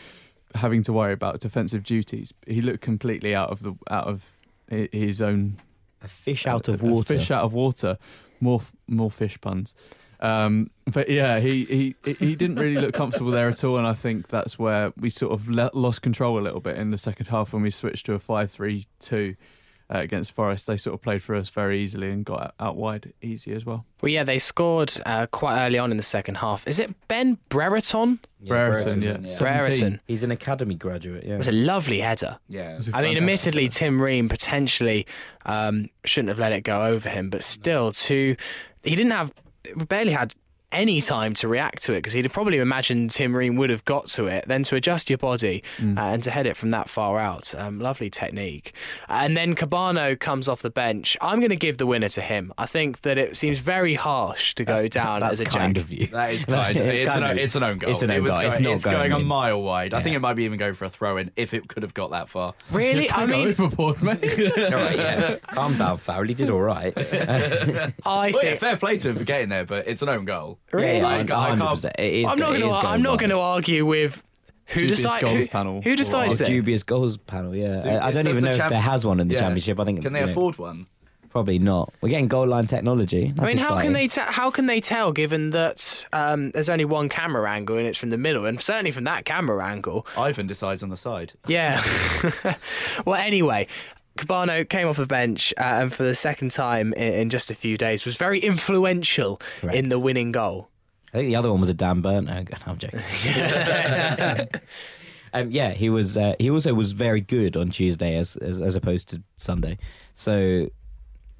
[SPEAKER 2] having to worry about defensive duties. He looked completely out of the out of his own
[SPEAKER 3] A fish out of
[SPEAKER 2] a- a
[SPEAKER 3] water.
[SPEAKER 2] fish out of water. More more fish puns. Um, but yeah, he, he he didn't really look comfortable there at all, and I think that's where we sort of lost control a little bit in the second half when we switched to a five-three-two. Uh, against Forest. They sort of played for us very easily and got out, out wide easy as well.
[SPEAKER 1] Well, yeah, they scored uh, quite early on in the second half. Is it Ben Brereton?
[SPEAKER 2] Brereton, yeah.
[SPEAKER 3] yeah.
[SPEAKER 1] Brereton.
[SPEAKER 3] He's an academy graduate. Yeah.
[SPEAKER 1] It was a lovely header.
[SPEAKER 4] Yeah.
[SPEAKER 2] was a
[SPEAKER 1] I mean,
[SPEAKER 2] fantastic
[SPEAKER 1] admittedly, Tim Ream potentially um, shouldn't have let it go over him, but still, to he didn't have barely had any time to react to it because he'd probably imagined Tim Ream would have got to it. Then to adjust your body
[SPEAKER 2] Mm.
[SPEAKER 1] uh, and to head it from that far out, um, lovely technique. And then Kebano comes off the bench. I'm going to give the winner to him. I think that it seems very harsh to go
[SPEAKER 3] That's-
[SPEAKER 1] down
[SPEAKER 3] that's
[SPEAKER 1] as a
[SPEAKER 3] kind
[SPEAKER 1] jack.
[SPEAKER 3] of you.
[SPEAKER 4] That is kind.
[SPEAKER 3] It's
[SPEAKER 4] it's,
[SPEAKER 3] kind
[SPEAKER 4] an,
[SPEAKER 3] of-
[SPEAKER 4] it's an own goal.
[SPEAKER 3] it's an
[SPEAKER 4] it
[SPEAKER 3] own
[SPEAKER 4] was
[SPEAKER 3] goal.
[SPEAKER 4] Going,
[SPEAKER 3] It's not
[SPEAKER 4] it's
[SPEAKER 3] going
[SPEAKER 4] going a
[SPEAKER 3] in.
[SPEAKER 4] mile wide. I think it might be even go for a throw in if it could have got that far.
[SPEAKER 1] Really? I mean,
[SPEAKER 2] overboard, mate.
[SPEAKER 3] all right, yeah. Calm down, Farrell. He did all right.
[SPEAKER 1] I
[SPEAKER 4] Well, yeah, fair play to him for getting there, but it's an own goal.
[SPEAKER 1] Really?
[SPEAKER 3] Yeah,
[SPEAKER 4] Like, I can't-
[SPEAKER 3] 100%. It is
[SPEAKER 1] I'm not going to. I'm not going to argue with who
[SPEAKER 2] Dubious
[SPEAKER 1] decides.
[SPEAKER 2] goals
[SPEAKER 1] Who,
[SPEAKER 2] panel.
[SPEAKER 1] who decides it?
[SPEAKER 3] dubious goals panel, yeah.
[SPEAKER 4] Do-
[SPEAKER 3] I, I don't
[SPEAKER 4] does
[SPEAKER 3] even
[SPEAKER 4] the
[SPEAKER 3] know
[SPEAKER 4] champ-
[SPEAKER 3] if there has one in the
[SPEAKER 4] Yeah.
[SPEAKER 3] championship. I think
[SPEAKER 4] Can they
[SPEAKER 3] you know,
[SPEAKER 4] afford one?
[SPEAKER 3] Probably not. We're getting goal line technology.
[SPEAKER 1] I
[SPEAKER 3] That's
[SPEAKER 1] mean, how can they te- how can they tell given that um, there's only one camera angle and it's from the middle, and certainly from that camera angle,
[SPEAKER 4] Ivan decides on the side.
[SPEAKER 1] yeah. well, anyway. Kebano came off the bench uh, and for the second time in, in just a few days was very influential
[SPEAKER 3] Correct.
[SPEAKER 1] in the winning goal.
[SPEAKER 3] I think the other one was a Dan Burn. No, I'm joking. um, yeah, he was. Uh, he also was very good on Tuesday as, as as opposed to Sunday. So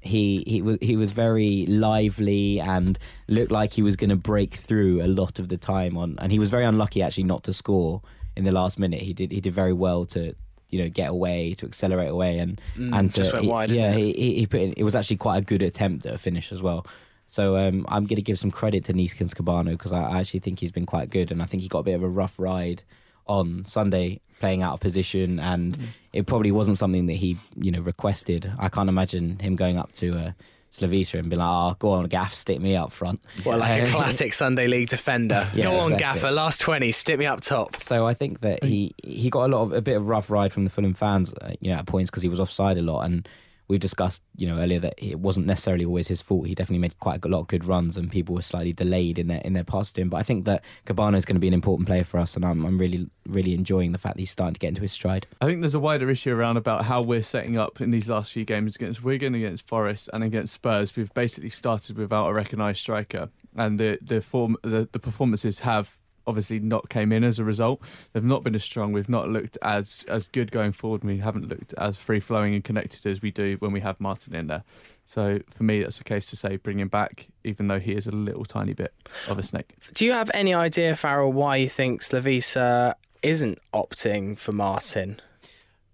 [SPEAKER 3] he he was he was very lively and looked like he was going to break through a lot of the time on. And he was very unlucky actually not to score in the last minute. He did he did very well to you know get away to accelerate away and and to,
[SPEAKER 1] Mm, just went
[SPEAKER 3] he-
[SPEAKER 1] wide,
[SPEAKER 3] Yeah, he, he put in, it was actually quite a good attempt at a finish as well. So um, I'm going to give some credit to Neeskens Kebano because I, I actually think he's been quite good, and I think he got a bit of a rough ride on Sunday, playing out of position, and it probably wasn't something that he you know requested. I can't imagine him going up to uh, Slavisa and being like, "Oh, go on, Gaff, stick me up front."
[SPEAKER 1] Well, like a
[SPEAKER 3] Uh,
[SPEAKER 1] classic Sunday League defender.
[SPEAKER 3] Yeah,
[SPEAKER 1] Go on,
[SPEAKER 3] exactly.
[SPEAKER 1] Gaffer. Last twenty, stick me up top.
[SPEAKER 3] So I think that he he got a lot of a bit of rough ride from the Fulham fans, uh, you know, at points because he was offside a lot, and we've discussed, you know, earlier that it wasn't necessarily always his fault. He definitely made quite a lot of good runs, and people were slightly delayed in their in their pass to him. But I think that Kebano is going to be an important player for us, and I'm I'm really really enjoying the fact that he's starting to get into his stride.
[SPEAKER 2] I think there's a wider issue around about how we're setting up in these last few games against Wigan, against Forest, and against Spurs. We've basically started without a recognised striker, and the the form the, the performances have obviously not came in as a result. They've not been as strong. We've not looked as as good going forward. We haven't looked as free flowing and connected as we do when we have Martin in there. So for me, that's a case to say bring him back, even though he is a little tiny bit of a snake.
[SPEAKER 1] Do you have any idea, Farrell, why you think Slavisa isn't opting for Martin?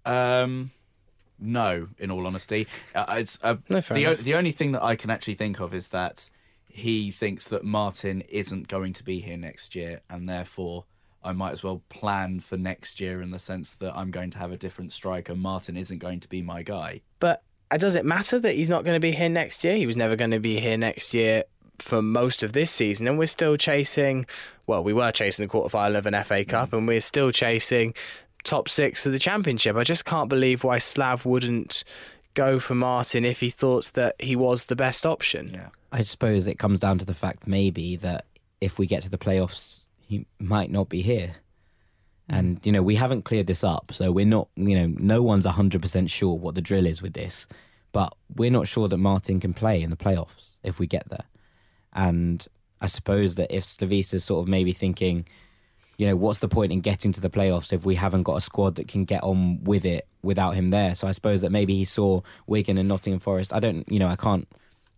[SPEAKER 4] Um, no, in all honesty, uh, it's uh,
[SPEAKER 1] No,
[SPEAKER 4] the o-
[SPEAKER 1] enough.
[SPEAKER 4] the only thing that I can actually think of is that he thinks that Martin isn't going to be here next year, and therefore I might as well plan for next year in the sense that I'm going to have a different striker. Martin isn't going to be my guy.
[SPEAKER 1] But uh, does it matter that he's not going to be here next year? He was never going to be here next year for most of this season, and we're still chasing. Well, we were chasing the quarterfinal of an FA Cup, and we're still chasing top six for the championship. I just can't believe why Slav wouldn't go for Martin if he thought that he was the best option.
[SPEAKER 4] Yeah.
[SPEAKER 3] I suppose it comes down to the fact maybe that if we get to the playoffs, he might not be here. And you know we haven't cleared this up, so we're not. You know, no one's hundred percent sure what the drill is with this, but we're not sure that Martin can play in the playoffs if we get there. And I suppose that if Slavisa's sort of maybe thinking, you know, what's the point in getting to the playoffs if we haven't got a squad that can get on with it without him there? So I suppose that maybe he saw Wigan and Nottingham Forest. I don't, you know, I can't,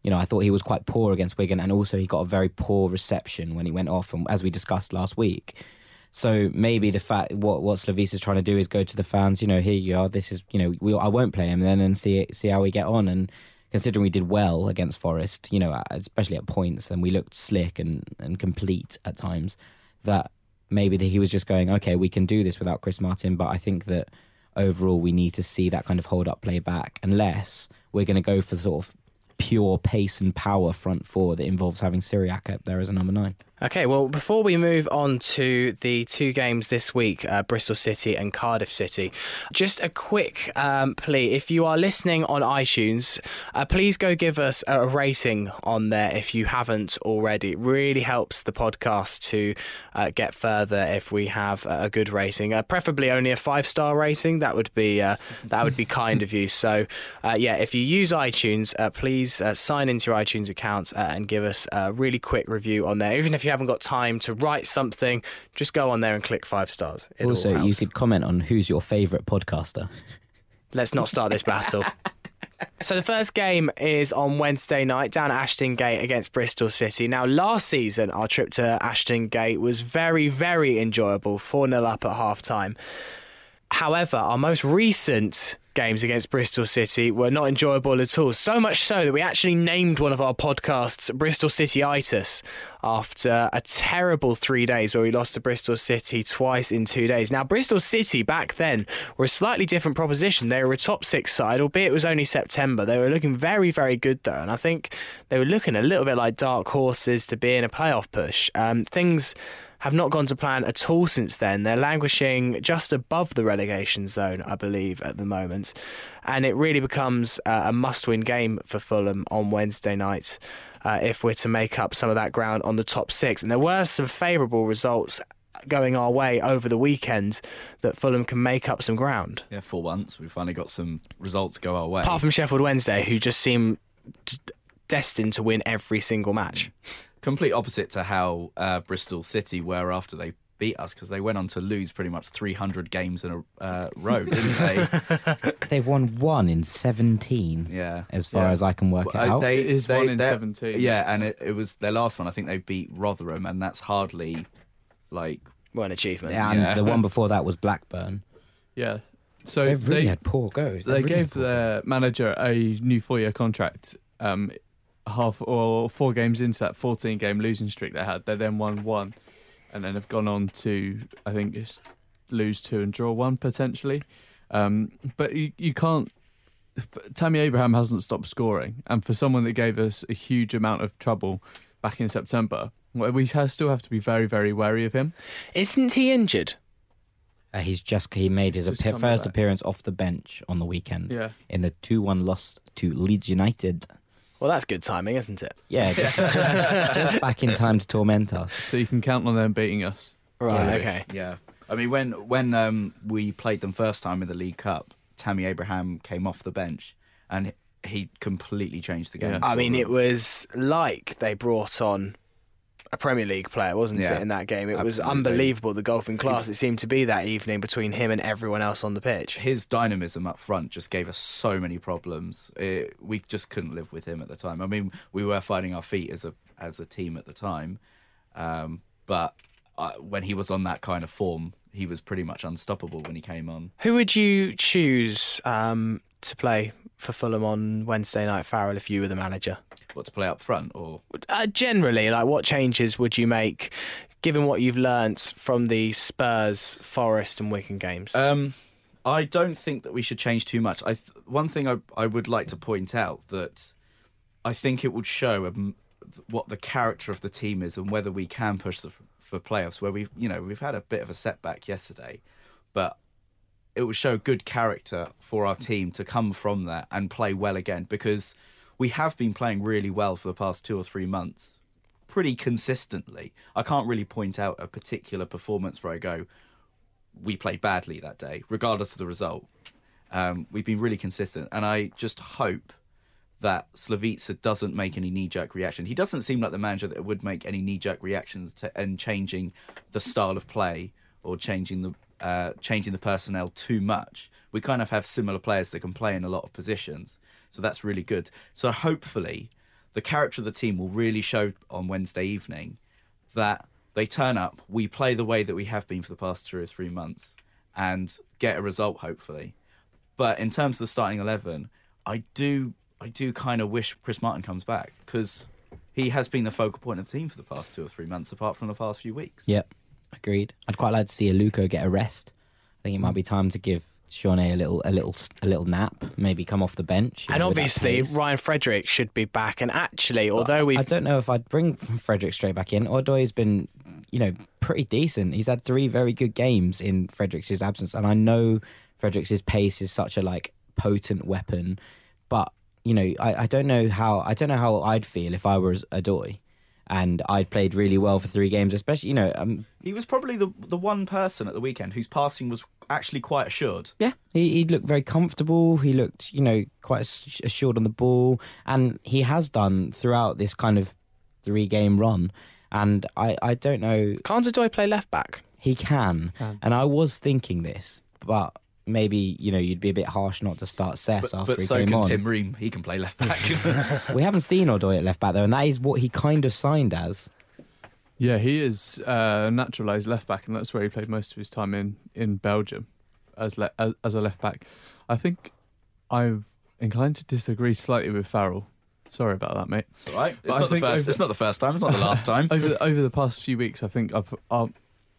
[SPEAKER 3] you know, I thought he was quite poor against Wigan and also he got a very poor reception when he went off, and as we discussed last week. So maybe the fact what what Slavis is trying to do is go to the fans. You know, here you are. This is you know, we, I won't play him then and see see how we get on. And considering we did well against Forest, you know, especially at points, and we looked slick and and complete at times. That maybe that he was just going, okay, we can do this without Chris Martin. But I think that overall we need to see that kind of hold up play back, unless we're going to go for sort of pure pace and power front four that involves having Cyriac up there as a number nine.
[SPEAKER 1] Okay, well, before we move on to the two games this week, uh, Bristol City and Cardiff City, just a quick um, plea. If you are listening on iTunes, uh, please go give us a rating on there if you haven't already. It really helps the podcast to uh, get further if we have a good rating, uh, preferably only a five star rating. That would be uh, that would be kind of you. So, uh, yeah, if you use iTunes, please sign into your iTunes account and give us a really quick review on there, even if you haven't got time to write something, just go on there and click five stars. It
[SPEAKER 3] also, you could comment on who's your favourite podcaster.
[SPEAKER 1] Let's not start this battle. So the first game is on Wednesday night down at Ashton Gate against Bristol City. Now, last season, our trip to Ashton Gate was very, very enjoyable, 4 0 up at half time. However, our most recent games against Bristol City were not enjoyable at all. So much so that we actually named one of our podcasts Bristol City Itis after a terrible three days where we lost to Bristol City twice in two days. Now, Bristol City back then were a slightly different proposition. They were a top six side, albeit it was only September. They were looking very, very good though, and I think they were looking a little bit like dark horses to be in a playoff push. Um, things have not gone to plan at all since then. They're languishing just above the relegation zone, I believe, at the moment. And it really becomes uh, a must win game for Fulham on Wednesday night. Uh, if we're to make up some of that ground on the top six. And there were some favourable results going our way over the weekend that Fulham can make up some ground.
[SPEAKER 4] Yeah, for once, we finally got some results go our way.
[SPEAKER 1] Apart from Sheffield Wednesday, who just seem destined to win every single match
[SPEAKER 4] complete opposite to how uh, Bristol City were after they beat us because they went on to lose pretty much 300 games in a uh, row, didn't they?
[SPEAKER 3] They've won one in 17.
[SPEAKER 4] Yeah,
[SPEAKER 3] as far
[SPEAKER 4] yeah.
[SPEAKER 3] as I can work
[SPEAKER 2] well,
[SPEAKER 3] it
[SPEAKER 2] uh,
[SPEAKER 3] out.
[SPEAKER 2] They, it is they, one in 17.
[SPEAKER 4] Yeah, and it, it, was their last one. I think they beat Rotherham, and that's hardly like
[SPEAKER 1] an achievement.
[SPEAKER 3] Yeah, and yeah. the one before that was Blackburn.
[SPEAKER 2] Yeah. So
[SPEAKER 3] They've really they had poor goes.
[SPEAKER 2] They, they really gave their manager a new four-year contract um, half or four games into that 14 game losing streak they had, they then won one and then have gone on to, I think, just lose two and draw one potentially. Um, but you, you can't. Tammy Abraham hasn't stopped scoring, and for someone that gave us a huge amount of trouble back in September, we still have to be very, very wary of him.
[SPEAKER 1] Isn't he injured?
[SPEAKER 3] Uh, he's just he made his first back. appearance off the bench on the weekend.
[SPEAKER 2] Yeah.
[SPEAKER 3] in the two-one loss to Leeds United.
[SPEAKER 1] Well, that's good timing, isn't it?
[SPEAKER 3] Yeah, just, just back in time to torment us.
[SPEAKER 2] So you can count on them beating us.
[SPEAKER 1] Right. Yeah. Okay.
[SPEAKER 4] Yeah. I mean, when when um, we played them first time in the League Cup, Tammy Abraham came off the bench and he completely changed the game. Yeah.
[SPEAKER 1] I mean, them. it was like they brought on a Premier League player, wasn't yeah, it, in that game? It absolutely. was unbelievable the golfing class it seemed to be that evening between him and everyone else on the pitch.
[SPEAKER 4] His dynamism up front just gave us so many problems. It, we just couldn't live with him at the time. I mean, we were finding our feet as a as a team at the time, um, but uh, when he was on that kind of form, he was pretty much unstoppable when he came on.
[SPEAKER 1] Who would you choose um, to play for Fulham on Wednesday night, Farrell, if you were the manager?
[SPEAKER 4] What to play up front, or
[SPEAKER 1] uh, generally, like what changes would you make, given what you've learnt from the Spurs, Forest, and Wigan games?
[SPEAKER 4] Um, I don't think that we should change too much. I th- one thing I, I would like to point out that I think it would show um, what the character of the team is and whether we can push the, for playoffs. Where we've you know we've had a bit of a setback yesterday, but it will show good character for our team to come from that and play well again because we have been playing really well for the past two or three months, pretty consistently. I can't really point out a particular performance where I go, we played badly that day, regardless of the result. Um, we've been really consistent, and I just hope that Slavisa doesn't make any knee jerk reaction. He doesn't seem like the manager that would make any knee jerk reactions to and changing the style of play or changing the uh, changing the personnel too much. We kind of have similar players that can play in a lot of positions, so that's really good. So hopefully, the character of the team will really show on Wednesday evening that they turn up, we play the way that we have been for the past two or three months, and get a result. Hopefully, but in terms of the starting eleven, I do I do kind of wish Chris Martin comes back because he has been the focal point of the team for the past two or three months, apart from the past few weeks.
[SPEAKER 3] Yep. Agreed. I'd quite like to see Aluko get a rest. I think it might be time to give Shawnee a little, a little, a little nap. Maybe come off the bench. you
[SPEAKER 1] And
[SPEAKER 3] know, with
[SPEAKER 1] obviously. Ryan Frederick should be back. And actually, although we
[SPEAKER 3] I don't know if I'd bring Frederick straight back in. Odoi's been, you know, pretty decent. He's had three very good games in Frederick's absence, and I know Frederick's pace is such a like potent weapon, but you know, I, I don't know how I don't know how I'd feel if I was Odoi, and I'd played really well for three games, especially you know, um,
[SPEAKER 4] He was probably the the one person at the weekend whose passing was actually quite assured.
[SPEAKER 3] Yeah, he, he looked very comfortable. He looked, you know, quite assured on the ball, and he has done throughout this kind of three game run. And I, I don't know,
[SPEAKER 1] can't Odoi play left back?
[SPEAKER 3] he can.
[SPEAKER 2] Can.
[SPEAKER 3] And I was thinking this, but maybe you know you'd be a bit harsh not to start Sess
[SPEAKER 4] But,
[SPEAKER 3] after
[SPEAKER 4] but
[SPEAKER 3] he
[SPEAKER 4] so
[SPEAKER 3] came
[SPEAKER 4] can. Tim Ream. He can play left back.
[SPEAKER 3] We haven't seen Odoi at left back though, and that is what he kind of signed as.
[SPEAKER 2] Yeah, he is uh, naturalised left back, and that's where he played most of his time in, in Belgium as, le- as as a left back. I think I'm inclined to disagree slightly with Farrell. Sorry about that, mate.
[SPEAKER 4] It's all right. It's not the first.
[SPEAKER 2] over-
[SPEAKER 4] It's not the first time. It's not the last time.
[SPEAKER 2] over over the past few weeks, I think our, our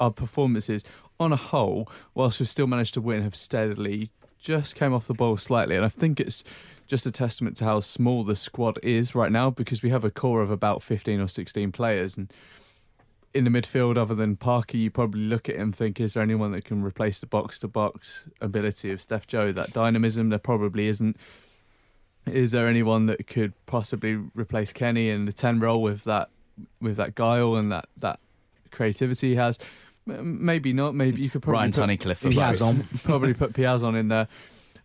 [SPEAKER 2] our performances on a whole, whilst we've still managed to win, have steadily just came off the ball slightly, and I think it's just a testament to how small the squad is right now because we have a core of about fifteen or sixteen players, and in the midfield, other than Parker, you probably look at him and think, is there anyone that can replace the box to box ability of Steph Joe? That dynamism, there probably isn't. Is there anyone that could possibly replace Kenny in the ten role with that with that guile and that that creativity he has? Maybe not. Maybe you could probably
[SPEAKER 4] Ryan
[SPEAKER 2] put,
[SPEAKER 4] Tunnicliffe for
[SPEAKER 3] Piazon.
[SPEAKER 2] probably put Piazon in there.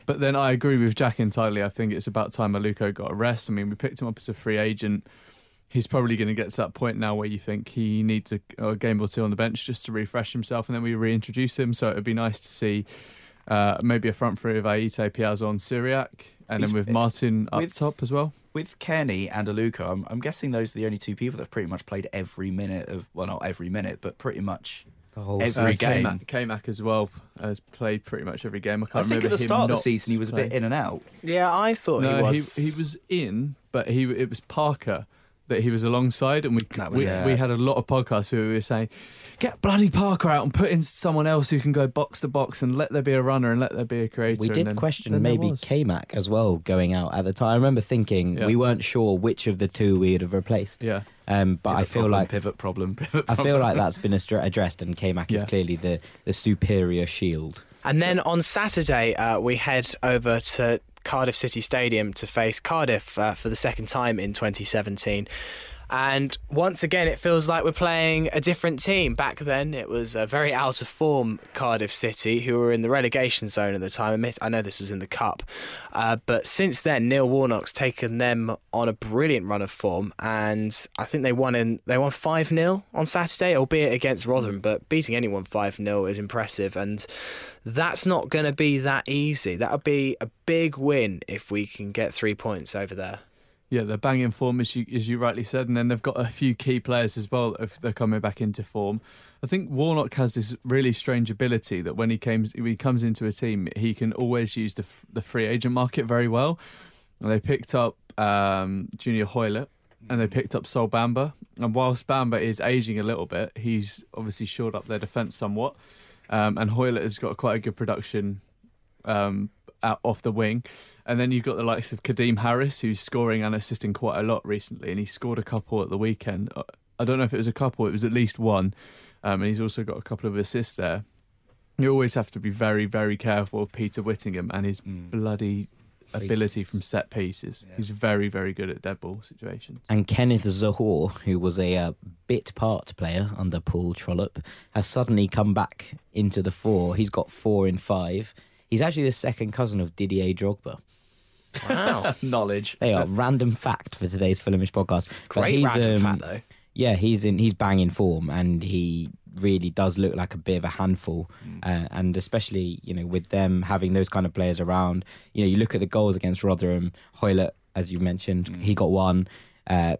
[SPEAKER 2] But then I agree with Jack entirely. I think it's about time Aluko got a rest. I mean, we picked him up as a free agent. He's probably going to get to that point now where you think he needs a, a game or two on the bench just to refresh himself, and then we reintroduce him. So it'd be nice to see uh, maybe a front three of Ayité, Piazon, Cyriac, and
[SPEAKER 4] He's-
[SPEAKER 2] then with Martin up
[SPEAKER 4] with-
[SPEAKER 2] top as well.
[SPEAKER 4] With Kenny and Aluko, I'm, I'm guessing those are the only two people that have pretty much played every minute of well, not every minute, but pretty much.
[SPEAKER 3] The whole
[SPEAKER 4] Every
[SPEAKER 2] Uh,
[SPEAKER 4] game.
[SPEAKER 2] K-Mac, K-Mac as well has played pretty much every game. I
[SPEAKER 4] I
[SPEAKER 2] can't
[SPEAKER 4] think at the start of the season he was a bit in and out.
[SPEAKER 1] Yeah, I thought
[SPEAKER 2] no,
[SPEAKER 1] he was.
[SPEAKER 2] he, he was in, but he it was Parker that he was alongside, and we
[SPEAKER 1] was
[SPEAKER 2] we,
[SPEAKER 4] it.
[SPEAKER 2] we had a lot of podcasts where we were saying, "Get bloody Parker out and put in someone else who can go box to box, and let there be a runner and let there be a creator."
[SPEAKER 3] We
[SPEAKER 2] and
[SPEAKER 3] did
[SPEAKER 2] then-
[SPEAKER 3] question
[SPEAKER 2] then
[SPEAKER 3] maybe
[SPEAKER 2] was.
[SPEAKER 3] K-Mac as well going out at the time. I remember thinking
[SPEAKER 2] Yeah.
[SPEAKER 3] we weren't sure which of the two we'd have replaced.
[SPEAKER 2] Yeah,
[SPEAKER 3] Um, but I feel
[SPEAKER 4] problem,
[SPEAKER 3] like
[SPEAKER 4] pivot problem. Pivot
[SPEAKER 3] I feel like that's been astr- addressed, and K-Mac is clearly the, the superior shield.
[SPEAKER 1] And then on Saturday, uh, we head over to Cardiff City Stadium to face Cardiff uh, for the second time in 2017. And once again, it feels like we're playing a different team. Back then, it was a very out of form Cardiff City, who were in the relegation zone at the time. I know this was in the Cup. Uh, but since then, Neil Warnock's taken them on a brilliant run of form. And I think they won in they won 5 0 on Saturday, albeit against Rotherham. But beating anyone 5 0 is impressive. And that's not going to be that easy. That would be a big win if we can get three points over there.
[SPEAKER 2] Yeah, they're banging form as you as you rightly said, and then they've got a few key players as well. If they're coming back into form, I think Warnock has this really strange ability that when he comes when he comes into a team, he can always use the the free agent market very well. And they picked up um, Junior Hoilett and they picked up Sol Bamba. And whilst Bamba is aging a little bit, he's obviously shored up their defence somewhat. Um, and Hoilett has got quite a good production um, out off the wing. And then you've got the likes of Kadeem Harris, who's scoring and assisting quite a lot recently, and he scored a couple at the weekend. Uh, I don't know if it was a couple; it was at least one, um, and he's also got a couple of assists there. You always have to be very, very careful of Peter Whittingham and his
[SPEAKER 4] Mm.
[SPEAKER 2] bloody ability from set pieces.
[SPEAKER 4] Yeah.
[SPEAKER 2] He's very, very good at dead ball situations.
[SPEAKER 3] And Kenneth Zohore, who was a uh, bit part player under Paul Trollope, has suddenly come back into the four. He's got four in five. He's actually the second cousin of Didier Drogba.
[SPEAKER 1] Wow.
[SPEAKER 4] knowledge.
[SPEAKER 3] They are random fact for today's Fulhamish podcast. But
[SPEAKER 1] Great
[SPEAKER 3] he's,
[SPEAKER 1] random
[SPEAKER 3] um,
[SPEAKER 1] fact, though.
[SPEAKER 3] Yeah, he's in. He's banging form, and he really does look like a bit of a handful. Uh, and especially, you know, with them having those kind of players around, you know, you look at the goals against Rotherham. Hoilett, as you mentioned, he got one. Uh,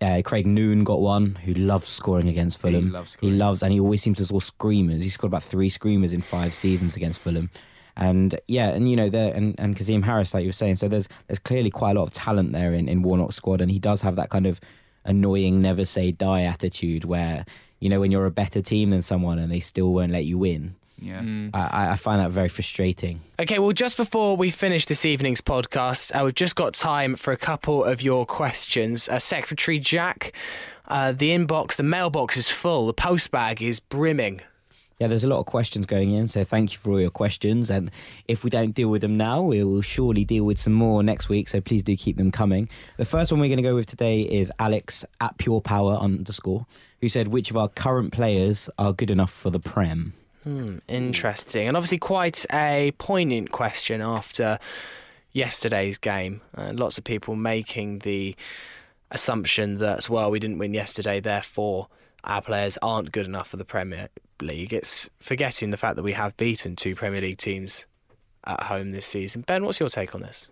[SPEAKER 3] uh, Craig Noone got one, who loves scoring against Fulham.
[SPEAKER 4] He loves
[SPEAKER 3] He loves, and he always seems to score screamers. He scored about three screamers in five seasons against Fulham. And yeah, and you know, there and, and Kazim Harris, like you were saying, so there's there's clearly quite a lot of talent there in, in Warnock's squad, and he does have that kind of annoying, never say die attitude where you know when you're a better team than someone and they still won't let you win.
[SPEAKER 4] Yeah.
[SPEAKER 3] I, I find that very frustrating.
[SPEAKER 1] Okay, well, just before we finish this evening's podcast, uh, we've just got time for a couple of your questions. Uh, Secretary Jack, uh, the inbox, the mailbox is full, the postbag is brimming.
[SPEAKER 3] Yeah, there's a lot of questions going in, so thank you for all your questions. And if we don't deal with them now, we will surely deal with some more next week. So please do keep them coming. The first one we're going to go with today is Alex at Pure Power underscore, who said, "Which of our current players are good enough for the Prem?"
[SPEAKER 1] Hmm, interesting. And obviously, quite a poignant question after yesterday's game. Uh, lots of people making the assumption that, well, we didn't win yesterday, therefore our players aren't good enough for the Premier League. It's forgetting the fact that we have beaten two Premier League teams at home this season. Ben, what's your take on this?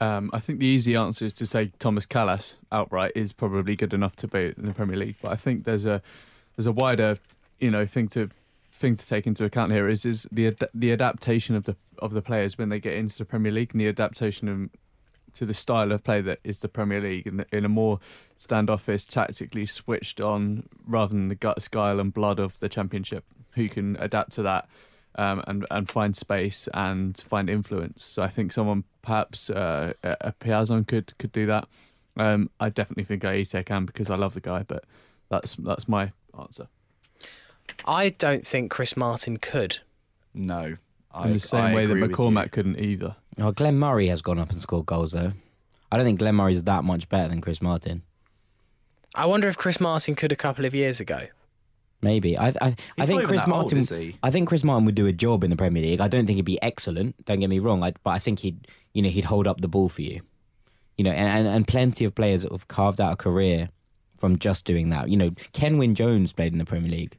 [SPEAKER 2] Um, I think the easy answer is to say Thomas Kalas outright is probably good enough to be in the Premier League, but I think there's a there's a wider you know thing to thing to take into account here is is the the adaptation of the of the players when they get into the Premier League and the adaptation of, to the style of play that is the Premier League in, the, in a more standoffish, tactically switched on rather than the guts, guile, and blood of the Championship. Who can adapt to that um, and and find space and find influence. So I think someone perhaps uh, a Piazon could could do that. Um, I definitely think Ayité can because I love the guy, but that's that's my answer.
[SPEAKER 1] I don't think Chris Martin could.
[SPEAKER 4] No. I,
[SPEAKER 2] In the same
[SPEAKER 4] I
[SPEAKER 2] way that
[SPEAKER 4] agree with you.
[SPEAKER 2] McCormack couldn't either.
[SPEAKER 3] Oh, Glenn Murray has gone up and scored goals though. I don't think Glenn Murray is that much better than Chris Martin.
[SPEAKER 1] I wonder if Chris Martin could a couple of years ago.
[SPEAKER 3] Maybe I I, I think Chris
[SPEAKER 4] that old,
[SPEAKER 3] Martin. I think Chris Martin would do a job in the Premier League. I don't think he'd be excellent. Don't get me wrong. I, but I think he'd you know he'd hold up the ball for you. You know, and, and, and plenty of players that have carved out a career from just doing that. You know, Kenwyne Jones played in the Premier League.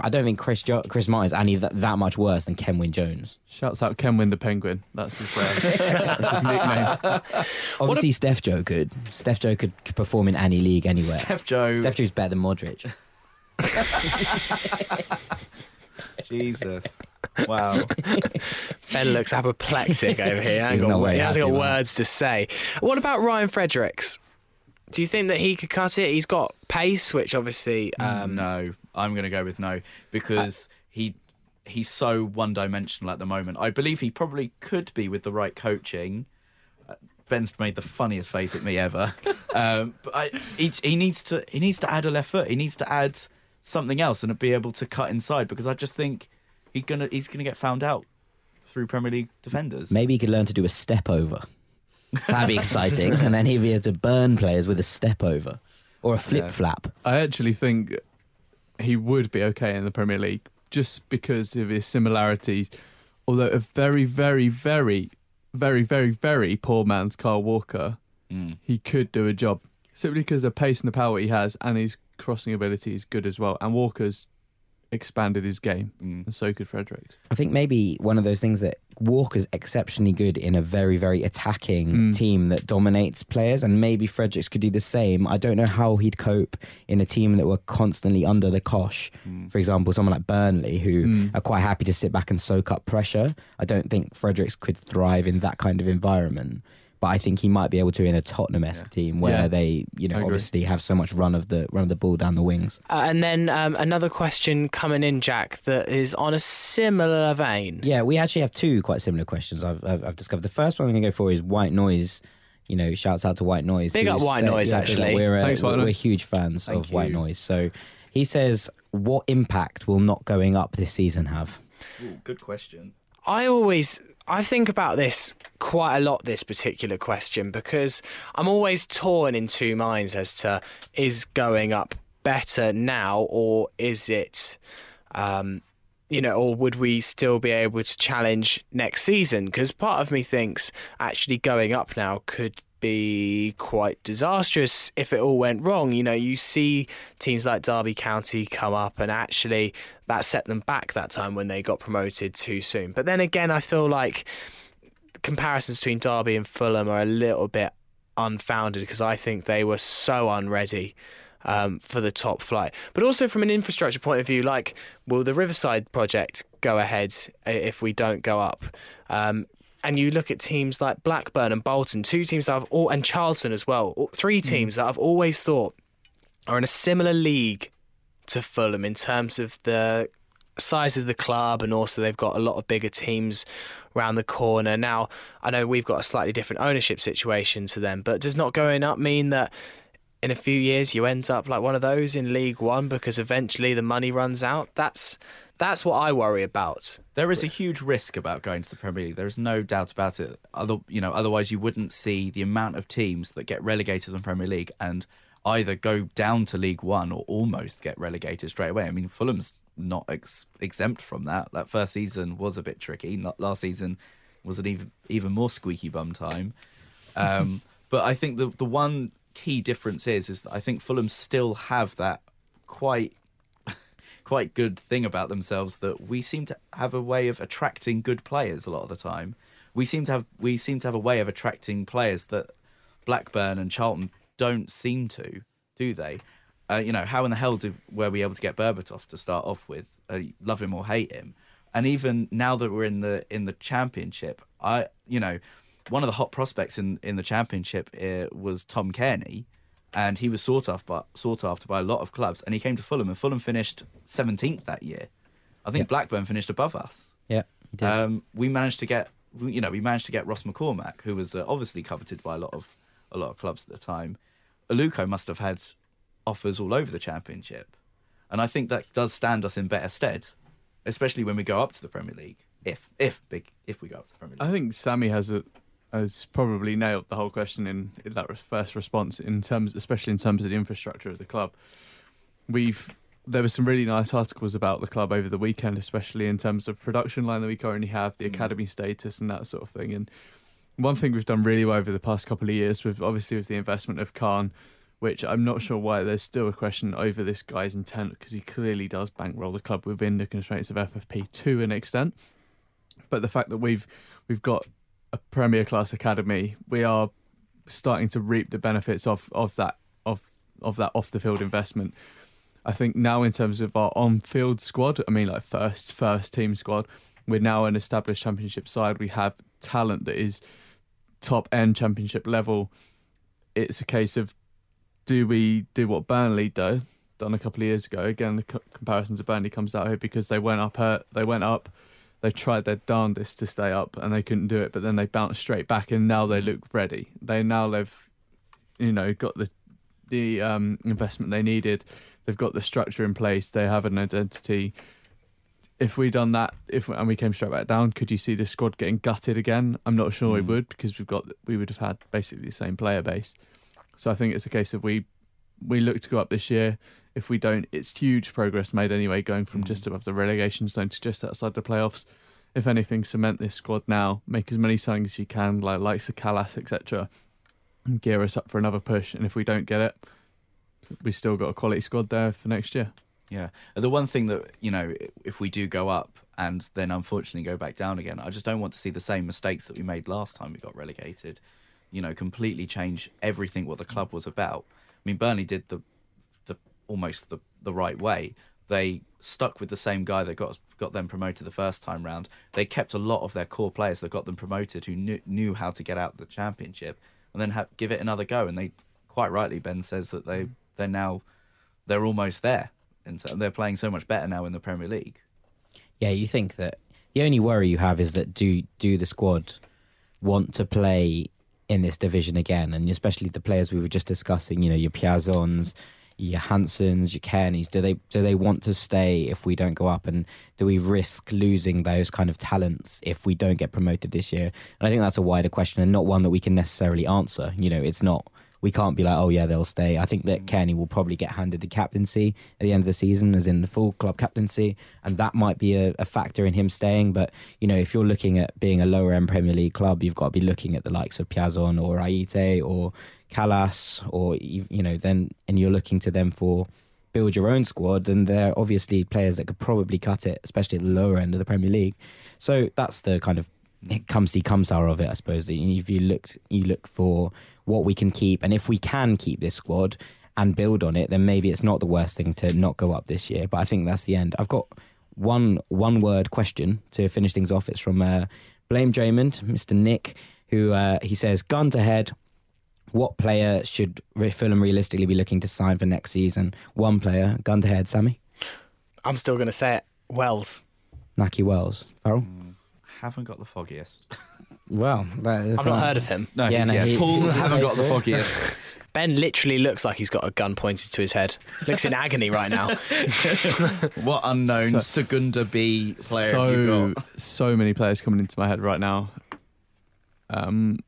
[SPEAKER 3] I don't think Chris jo- Chris Martin's any that, that much worse than Kenwyne Jones.
[SPEAKER 2] Shouts out Kenwyne the Penguin. That's his uh, that's his nickname.
[SPEAKER 3] Obviously, Steph Joe could. Steph Joe could perform in any league anywhere.
[SPEAKER 4] Steph Joe.
[SPEAKER 3] Steph Joe's better than Modric.
[SPEAKER 4] Jesus. Wow.
[SPEAKER 1] Ben looks apoplectic over here. He hasn't
[SPEAKER 3] He's
[SPEAKER 1] got,
[SPEAKER 3] not
[SPEAKER 1] wo-
[SPEAKER 3] very
[SPEAKER 1] he hasn't got
[SPEAKER 3] man.
[SPEAKER 1] words to say. What about Ryan Fredericks? Do you think that he could cut it? He's got pace, which obviously. Um,
[SPEAKER 4] no, I'm going to go with no because he he's so one-dimensional at the moment. I believe he probably could be with the right coaching. Uh, Ben's made the funniest face at me ever. um, but I, he, he needs to he needs to add a left foot. He needs to add something else and be able to cut inside because I just think he's gonna he's gonna get found out through Premier League defenders.
[SPEAKER 3] Maybe he could learn to do a step over. That'd be exciting. and then he'd be able to burn players with a step over or a flip
[SPEAKER 4] Yeah.
[SPEAKER 3] flap.
[SPEAKER 2] I actually think he would be okay in the Premier League just because of his similarities. Although a very, very, very, very, very, very poor man's Carl Walker,
[SPEAKER 4] Mm.
[SPEAKER 2] he could do a job simply because the pace and the power he has, and his crossing ability is good as well. And Walker's expanded his game,
[SPEAKER 4] Mm.
[SPEAKER 2] and so could Fredericks.
[SPEAKER 3] I think maybe one of those things that Walker's exceptionally good in a very, very attacking
[SPEAKER 2] Mm.
[SPEAKER 3] team that dominates players, and maybe Fredericks could do the same. I don't know how he'd cope in a team that were constantly under the cosh. For example, someone like Burnley, who
[SPEAKER 2] Mm.
[SPEAKER 3] are quite happy to sit back and soak up pressure. I don't think Fredericks could thrive in that kind of environment. But I think he might be able to in a Tottenham-esque team where
[SPEAKER 2] Yeah.
[SPEAKER 3] they, you know, obviously have so much run of the run of the ball down the wings.
[SPEAKER 1] Uh, and then um, another question coming in, Jack, that is on a similar vein.
[SPEAKER 3] Yeah, we actually have two quite similar questions. I've I've, I've discovered. The first one I'm going to go for is White Noise. You know, shouts out to White Noise.
[SPEAKER 1] Big up White
[SPEAKER 3] said-
[SPEAKER 1] Noise,
[SPEAKER 3] yeah,
[SPEAKER 1] actually.
[SPEAKER 3] We're, uh,
[SPEAKER 2] Thanks, White
[SPEAKER 3] we're, we're huge fans
[SPEAKER 4] Thank
[SPEAKER 3] of White. Noise. So he says, "What impact will not going up this season have?"
[SPEAKER 4] Ooh, good question.
[SPEAKER 1] I always I think about this quite a lot this particular question because I'm always torn in two minds as to is going up better now or is it um you know or would we still be able to challenge next season? Because part of me thinks actually going up now could be quite disastrous if it all went wrong. You know, you see teams like Derby County come up, and actually that set them back that time when they got promoted too soon. But then again, I feel like comparisons between Derby and Fulham are a little bit unfounded because I think they were so unready. Um, for the top flight, but also from an infrastructure point of view, like will the Riverside project go ahead if we don't go up? Um, and you look at teams like Blackburn and Bolton, two teams that I've all, and Charlton as well, three hmm. teams that I've always thought are in a similar league to Fulham in terms of the size of the club, and also they've got a lot of bigger teams around the corner. Now, I know we've got a slightly different ownership situation to them, but does not going up mean that in a few years you end up like one of those in League One because eventually the money runs out? That's that's what I worry about.
[SPEAKER 4] There is a huge risk about going to the Premier League. There is no doubt about it. Other, you know, otherwise you wouldn't see the amount of teams that get relegated in the Premier League and either go down to League One or almost get relegated straight away. I mean, Fulham's not ex- exempt from that. That first season was a bit tricky. Last season was an even even more squeaky bum time. Um, but I think the the one key difference is is that I think Fulham still have that quite quite good thing about themselves that we seem to have a way of attracting good players a lot of the time. We seem to have we seem to have a way of attracting players that Blackburn and Charlton don't seem to, do they? Uh, you know, how in the hell did, were we able to get Berbatov to start off with? Uh, love him or hate him, and even now that we're in the in the championship, I you know, one of the hot prospects in in the championship uh, was Tom Cairney, and he was sought after by, sought after by a lot of clubs, and he came to Fulham, and Fulham finished seventeenth that year. I think
[SPEAKER 3] Yep.
[SPEAKER 4] Blackburn finished above us.
[SPEAKER 3] Yeah, he did.
[SPEAKER 4] Um, we managed to get, you know, we managed to get Ross McCormack, who was uh, obviously coveted by a lot of a lot of clubs at the time. Aluko must have had offers all over the championship, and I think that does stand us in better stead, especially when we go up to the Premier League. If if big if we go up to the Premier League,
[SPEAKER 2] I think Sammy has a has probably nailed the whole question in, in that first response in terms, especially in terms of the infrastructure of the club. We've there were some really nice articles about the club over the weekend, especially in terms of production line that we currently have, the
[SPEAKER 4] Mm.
[SPEAKER 2] academy status, and that sort of thing. And one thing we've done really well over the past couple of years, with obviously with the investment of Khan, which I'm not sure why there's still a question over this guy's intent because he clearly does bankroll the club within the constraints of FFP to an extent. But the fact that we've we've got a premier class academy, we are starting to reap the benefits of, of that of of that off the field investment. I think now in terms of our on field squad, I mean like first first team squad, we're now an established championship side. We have talent that is top end championship level. It's a case of do we do what Burnley do done a couple of years ago? Again, the co- comparison to Burnley comes out here because they went up. Uh, they went up. They tried their darndest to stay up and they couldn't do it. But then they bounced straight back and now they look ready. They now they've, you know, got the the um, investment they needed. They've got the structure in place. They have an identity. If we done that, if and we came straight back down, could you see the squad getting gutted again? I'm not sure we
[SPEAKER 4] Mm.
[SPEAKER 2] would because we've got we would have had basically the same player base. So I think it's a case of we we look to go up this year. If we don't, it's huge progress made anyway, going from
[SPEAKER 4] Mm.
[SPEAKER 2] just above the relegation zone to just outside the playoffs. If anything, cement this squad now, make as many signings as you can, like likes of Kalas, etc., and gear us up for another push. And if we don't get it, we still got a quality squad there for next year.
[SPEAKER 4] Yeah. The one thing that, you know, if we do go up and then unfortunately go back down again, I just don't want to see the same mistakes that we made last time we got relegated. You know, completely change everything what the club was about. I mean, Burnley did the the almost the the right way. They stuck with the same guy that got got them promoted the first time round. They kept a lot of their core players that got them promoted who knew, knew how to get out the championship and then give it another go. And they quite rightly Ben says that they they're now they're almost there and so they're playing so much better now in the Premier League.
[SPEAKER 3] Yeah, you think that the only worry you have is that do do the squad want to play in this division again, and especially the players we were just discussing. You know, your Piazons, your Hansons, your Cairneys. Do they do they want to stay if we don't go up, and do we risk losing those kind of talents if we don't get promoted this year? And I think that's a wider question, and not one that we can necessarily answer. You know, it's not. We can't be like, oh yeah, they'll stay. I think that mm. Cairney will probably get handed the captaincy at the end of the season, as in the full club captaincy, and that might be a, a factor in him staying. But you know, if you're looking at being a lower end Premier League club, you've got to be looking at the likes of Piazon or Ayité or Kalas, or you know, then and you're looking to them for build your own squad, and they're obviously players that could probably cut it, especially at the lower end of the Premier League. So that's the kind of mm. come see come sour of it, I suppose. That if you looked, you look for what we can keep, and if we can keep this squad and build on it, then maybe it's not the worst thing to not go up this year. But I think that's the end. I've got one one word question to finish things off. It's from uh, Blame Draymond, Mr. Nick, who uh, he says, "Gun to head." What player should Re- Fulham realistically be looking to sign for next season? One player, gun to head, Sammy.
[SPEAKER 1] I'm still going to say it. Wells.
[SPEAKER 3] Nakhi Wells. Farrell?
[SPEAKER 4] Haven't got the foggiest.
[SPEAKER 3] Well, that is
[SPEAKER 1] I've not heard of him.
[SPEAKER 4] No,
[SPEAKER 3] Yeah,
[SPEAKER 4] yeah,
[SPEAKER 3] no, he-
[SPEAKER 4] Paul
[SPEAKER 3] he-
[SPEAKER 4] haven't got the foggiest.
[SPEAKER 1] Ben literally looks like he's got a gun pointed to his head. Looks in agony right now.
[SPEAKER 4] what unknown
[SPEAKER 2] So-
[SPEAKER 4] Segunda B player have you
[SPEAKER 2] so
[SPEAKER 4] got?
[SPEAKER 2] so many players coming into my head right now. Um,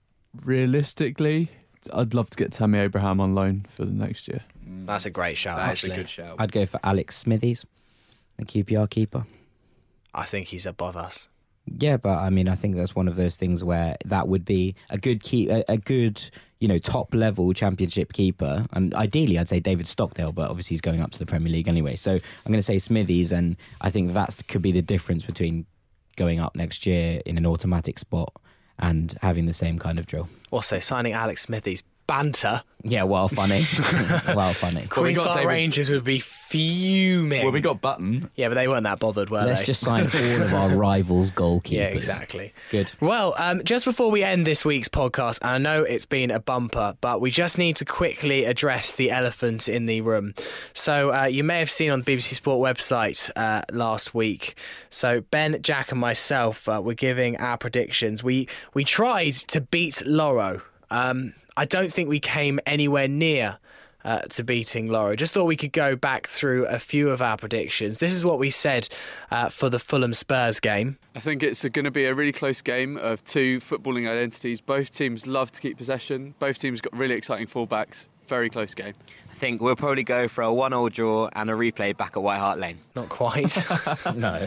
[SPEAKER 2] realistically, I'd love to get Tammy Abraham on loan for the next year.
[SPEAKER 1] That's a great shout,
[SPEAKER 4] That's
[SPEAKER 1] actually.
[SPEAKER 4] a good shout.
[SPEAKER 3] I'd go for Alex Smithies, the QPR keeper.
[SPEAKER 1] I think he's above us.
[SPEAKER 3] Yeah, but I mean, I think that's one of those things where that would be a good keep, a, a good, you know, top level championship keeper. And ideally, I'd say David Stockdale, but obviously he's going up to the Premier League anyway. So I'm going to say Smithies, and I think that could be the difference between going up next year in an automatic spot and having the same kind of drill.
[SPEAKER 1] Also, signing Alex Smithies. Banter.
[SPEAKER 3] Yeah, well, funny, well, funny.
[SPEAKER 4] we
[SPEAKER 1] Queen's
[SPEAKER 4] got
[SPEAKER 1] Park
[SPEAKER 4] David-
[SPEAKER 1] Rangers would be fuming.
[SPEAKER 4] Well, we got Button.
[SPEAKER 1] yeah, but they weren't that bothered, were
[SPEAKER 3] Let's
[SPEAKER 1] they?
[SPEAKER 3] just sign all of our rivals' goalkeepers.
[SPEAKER 1] yeah, exactly.
[SPEAKER 3] Good.
[SPEAKER 1] Well, um, just before we end this week's podcast, and I know it's been a bumper, but we just need to quickly address the elephant in the room. So, uh, you may have seen on the BBC Sport website uh, last week. So, Ben, Jack, and myself uh, were giving our predictions. We we tried to beat Lawro. Um, I don't think we came anywhere near. Uh, to beating Lawro. Just thought we could go back through a few of our predictions. This is what we said uh, for the Fulham Spurs game.
[SPEAKER 2] I think it's going to be a really close game of two footballing identities. Both teams love to keep possession. Both teams got really exciting fullbacks. Very close game.
[SPEAKER 5] I think we'll probably go for a one-all draw and a replay back at White Hart Lane.
[SPEAKER 1] Not quite.
[SPEAKER 3] No.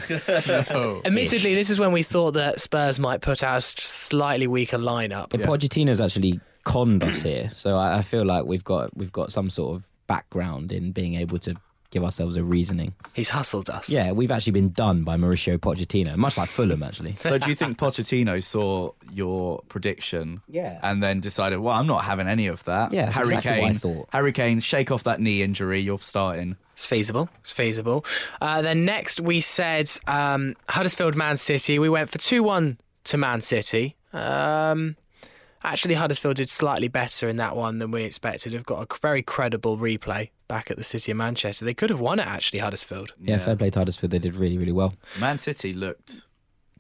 [SPEAKER 2] Oh,
[SPEAKER 1] Admittedly, this is when we thought that Spurs might put out a s- slightly weaker lineup.
[SPEAKER 3] But
[SPEAKER 2] Yeah.
[SPEAKER 3] Pochettino's actually conned us here, so I, I feel like we've got we've got some sort of background in being able to give ourselves a reasoning.
[SPEAKER 1] He's hustled us.
[SPEAKER 3] Yeah, we've actually been done by Mauricio Pochettino, much like Fulham actually.
[SPEAKER 4] So do you think Pochettino saw your prediction
[SPEAKER 3] Yeah.
[SPEAKER 4] and then decided, well, I'm not having any of that?
[SPEAKER 3] Yeah, that's
[SPEAKER 4] Harry
[SPEAKER 3] exactly what I
[SPEAKER 4] Kane,
[SPEAKER 3] thought.
[SPEAKER 4] Harry Kane, shake off that knee injury. You're starting.
[SPEAKER 1] It's feasible. It's feasible. Uh, then next we said um, Huddersfield Man City. We went for 2 1 to Man City. Um, actually, Huddersfield did slightly better in that one than we expected. They've got a very credible replay back at the City of Manchester. They could have won it, actually, Huddersfield.
[SPEAKER 3] Yeah, fair play to Huddersfield. They did really, really well.
[SPEAKER 4] Man City looked.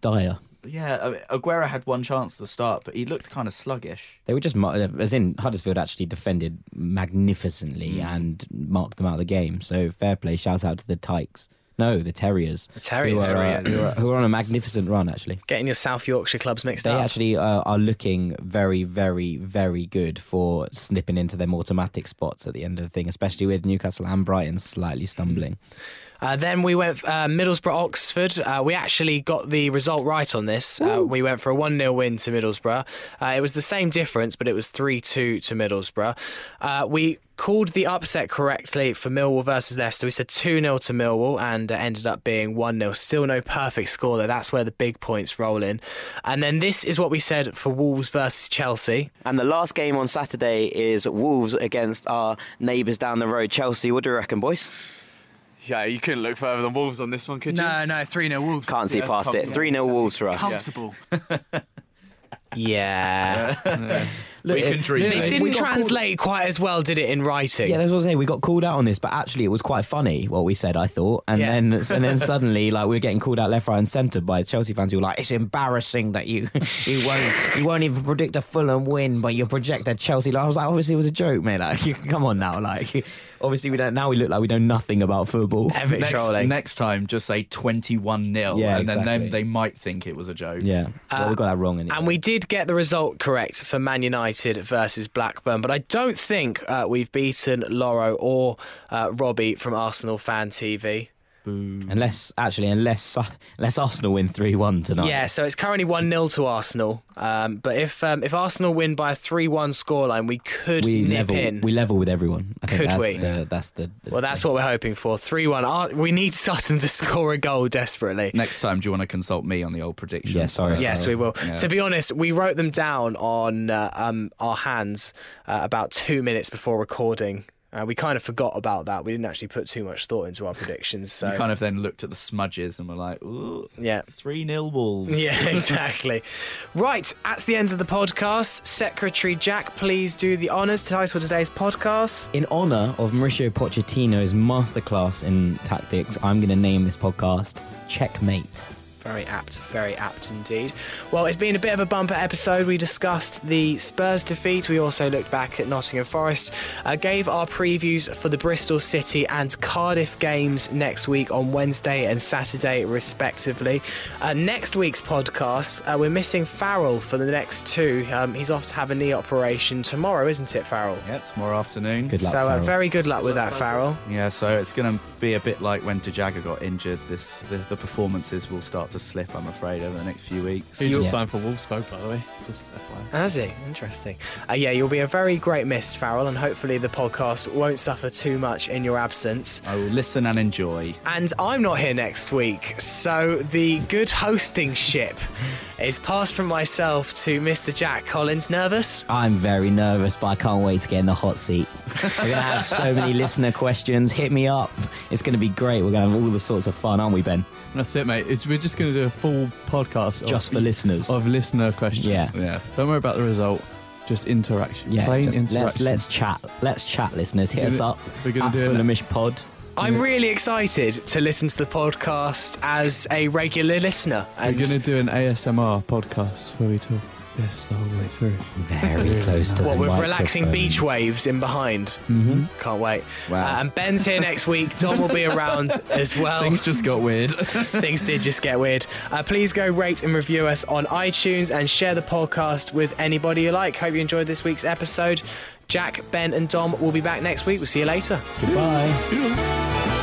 [SPEAKER 3] Dire.
[SPEAKER 4] Yeah, I mean, Aguero had one chance at the start, but he looked kind of sluggish.
[SPEAKER 3] They were just, as in Huddersfield actually defended magnificently
[SPEAKER 1] Hmm.
[SPEAKER 3] and marked them out of the game. So fair play. Shout out to the Tykes. No, the Terriers.
[SPEAKER 1] The Terriers.
[SPEAKER 3] Who are, uh, who, are, who are on a magnificent run actually.
[SPEAKER 1] Getting your South Yorkshire clubs mixed
[SPEAKER 3] They
[SPEAKER 1] up.
[SPEAKER 3] They actually uh, are looking very, very, very good for snipping into them automatic spots at the end of the thing, especially with Newcastle and Brighton slightly stumbling.
[SPEAKER 1] Uh, then we went uh, Middlesbrough Oxford. Uh, we actually got the result right on this. Uh, we went for a 1 0 win to Middlesbrough. Uh, it was the same difference, but it was 3 2 to Middlesbrough. Uh, we called the upset correctly for Millwall versus Leicester. We said 2 0 to Millwall and uh, ended up being 1 0. Still no perfect score there. That's where the big points roll in. And then this is what we said for Wolves versus Chelsea.
[SPEAKER 5] And the last game on Saturday is Wolves against our neighbours down the road, Chelsea. What do you reckon, boys?
[SPEAKER 2] Yeah, you couldn't look further than Wolves on this one, could you?
[SPEAKER 6] no, no, 3 0 Wolves.
[SPEAKER 5] Can't see
[SPEAKER 2] Yeah,
[SPEAKER 5] past it. 3 0 Wolves for us.
[SPEAKER 6] Comfortable.
[SPEAKER 1] Yeah.
[SPEAKER 4] we can dream.
[SPEAKER 3] yeah,
[SPEAKER 1] this
[SPEAKER 3] eh?
[SPEAKER 1] didn't
[SPEAKER 3] got called-
[SPEAKER 1] translate quite as well, did it, in writing?
[SPEAKER 3] Yeah, that's what I'm saying. We got called out on this, but actually, it was quite funny what we said. I thought, and
[SPEAKER 1] Yeah.
[SPEAKER 3] then and then suddenly, like we were getting called out left, right, and centre by Chelsea fans who were like, "It's embarrassing that you you won't you won't even predict a Fulham win, but you project a Chelsea." Like, I was like, obviously, it was a joke, mate. Like, you, come on now, like. Obviously, we don't. Now we look like we know nothing about football.
[SPEAKER 1] Epic
[SPEAKER 4] next,
[SPEAKER 1] trolling.
[SPEAKER 4] next time, just say 21 0,
[SPEAKER 3] Yeah,
[SPEAKER 4] and then
[SPEAKER 3] exactly.
[SPEAKER 4] then they might think it was a joke.
[SPEAKER 3] Yeah, well, we got that wrong. Anyway.
[SPEAKER 1] And we did get the result correct for Man United versus Blackburn, but I don't think uh, we've beaten Lawro or uh, Robbie from Arsenal Fan TV.
[SPEAKER 3] Unless actually, unless unless Arsenal win three one tonight.
[SPEAKER 1] Yeah, so it's currently 1 0 to Arsenal. Um, but if um, if Arsenal win by a 3 1 scoreline, we could
[SPEAKER 3] we
[SPEAKER 1] nip
[SPEAKER 3] level.
[SPEAKER 1] in.
[SPEAKER 3] We level with everyone. I think
[SPEAKER 1] Could
[SPEAKER 3] that's
[SPEAKER 1] we?
[SPEAKER 3] The, that's the, the
[SPEAKER 1] well, that's what we're hoping for. 3 1. We need Sutton to score a goal desperately.
[SPEAKER 4] Next time, do you want to consult me on the old predictions?
[SPEAKER 3] Yeah, sorry.
[SPEAKER 4] first?
[SPEAKER 1] Yes, we will.
[SPEAKER 4] Yeah.
[SPEAKER 1] To be honest, we wrote them down on uh, um, our hands uh, about two minutes before recording Uh, we kind of forgot about that. We didn't actually put too much thought into our predictions. So
[SPEAKER 4] You kind of then looked at the smudges and were like, ooh,
[SPEAKER 1] yeah.
[SPEAKER 4] 3 0 Wolves.
[SPEAKER 1] Yeah, exactly. right, that's the end of the podcast. Secretary Jack, please do the honours. To title today's podcast.
[SPEAKER 3] In honour of Mauricio Pochettino's masterclass in tactics, I'm going to name this podcast Checkmate.
[SPEAKER 1] Very apt, very apt indeed. Well, it's been a bit of a bumper episode. We discussed the Spurs defeat. We also looked back at Nottingham Forest, uh, gave our previews for the Bristol City and Cardiff games next week on Wednesday and Saturday, respectively. Uh, next week's podcast, uh, we're missing Farrell for the next two. Um, he's off to have a knee operation tomorrow, isn't it, Farrell?
[SPEAKER 4] Yeah, tomorrow afternoon.
[SPEAKER 3] Good luck,
[SPEAKER 1] so, uh, very good luck with that, Farrell.
[SPEAKER 4] Yeah, so it's going to be a bit like when De Jagger got injured. This the, the performances will start to slip, I'm afraid, over the next few weeks.
[SPEAKER 2] He just
[SPEAKER 3] Yeah.
[SPEAKER 2] signed for Wolfsburg, by the way. Just FYI.
[SPEAKER 1] Has he? Interesting. Uh, yeah, you'll be a very great miss, Farrell, and hopefully the podcast won't suffer too much in your absence.
[SPEAKER 4] I will listen and enjoy.
[SPEAKER 1] And I'm not here next week, so the good hosting ship is passed from myself to Mr. Jack Collins. Nervous?
[SPEAKER 3] I'm very nervous, but I can't wait to get in the hot seat. We're going to have so many listener questions. Hit me up. It's going to be great. We're going to have all the sorts of fun, aren't we, Ben?
[SPEAKER 2] That's it, mate. It's, we're just going to do a full podcast
[SPEAKER 3] Just
[SPEAKER 2] of,
[SPEAKER 3] for listeners.
[SPEAKER 2] of listener questions.
[SPEAKER 3] Yeah.
[SPEAKER 4] Yeah.
[SPEAKER 2] Don't worry about the result. Just interaction.
[SPEAKER 3] Yeah,
[SPEAKER 2] Plain
[SPEAKER 3] just
[SPEAKER 2] interaction.
[SPEAKER 3] let's let's chat. Let's chat, listeners. Hit
[SPEAKER 2] We're
[SPEAKER 3] us
[SPEAKER 2] gonna-
[SPEAKER 3] up.
[SPEAKER 2] we're gonna
[SPEAKER 3] at
[SPEAKER 2] do it-
[SPEAKER 3] Fulhamish Pod.
[SPEAKER 1] I'm really excited to listen to the podcast as a regular listener.
[SPEAKER 2] We're
[SPEAKER 1] And
[SPEAKER 2] going to do an ASMR podcast where we talk this the whole way through.
[SPEAKER 3] Very close to
[SPEAKER 1] what
[SPEAKER 3] the
[SPEAKER 1] with relaxing beach waves in behind.
[SPEAKER 2] Mm-hmm.
[SPEAKER 1] Can't wait.
[SPEAKER 4] Wow.
[SPEAKER 1] Uh, and Ben's here next week. Dom will be around as well.
[SPEAKER 2] Things just got weird.
[SPEAKER 1] Things did just get weird. Uh, please go rate and review us on iTunes and share the podcast with anybody you like. Hope you enjoyed this week's episode. Jack, Ben, and Dom will be back next week. We'll see you later.
[SPEAKER 3] Goodbye.
[SPEAKER 2] Toodles.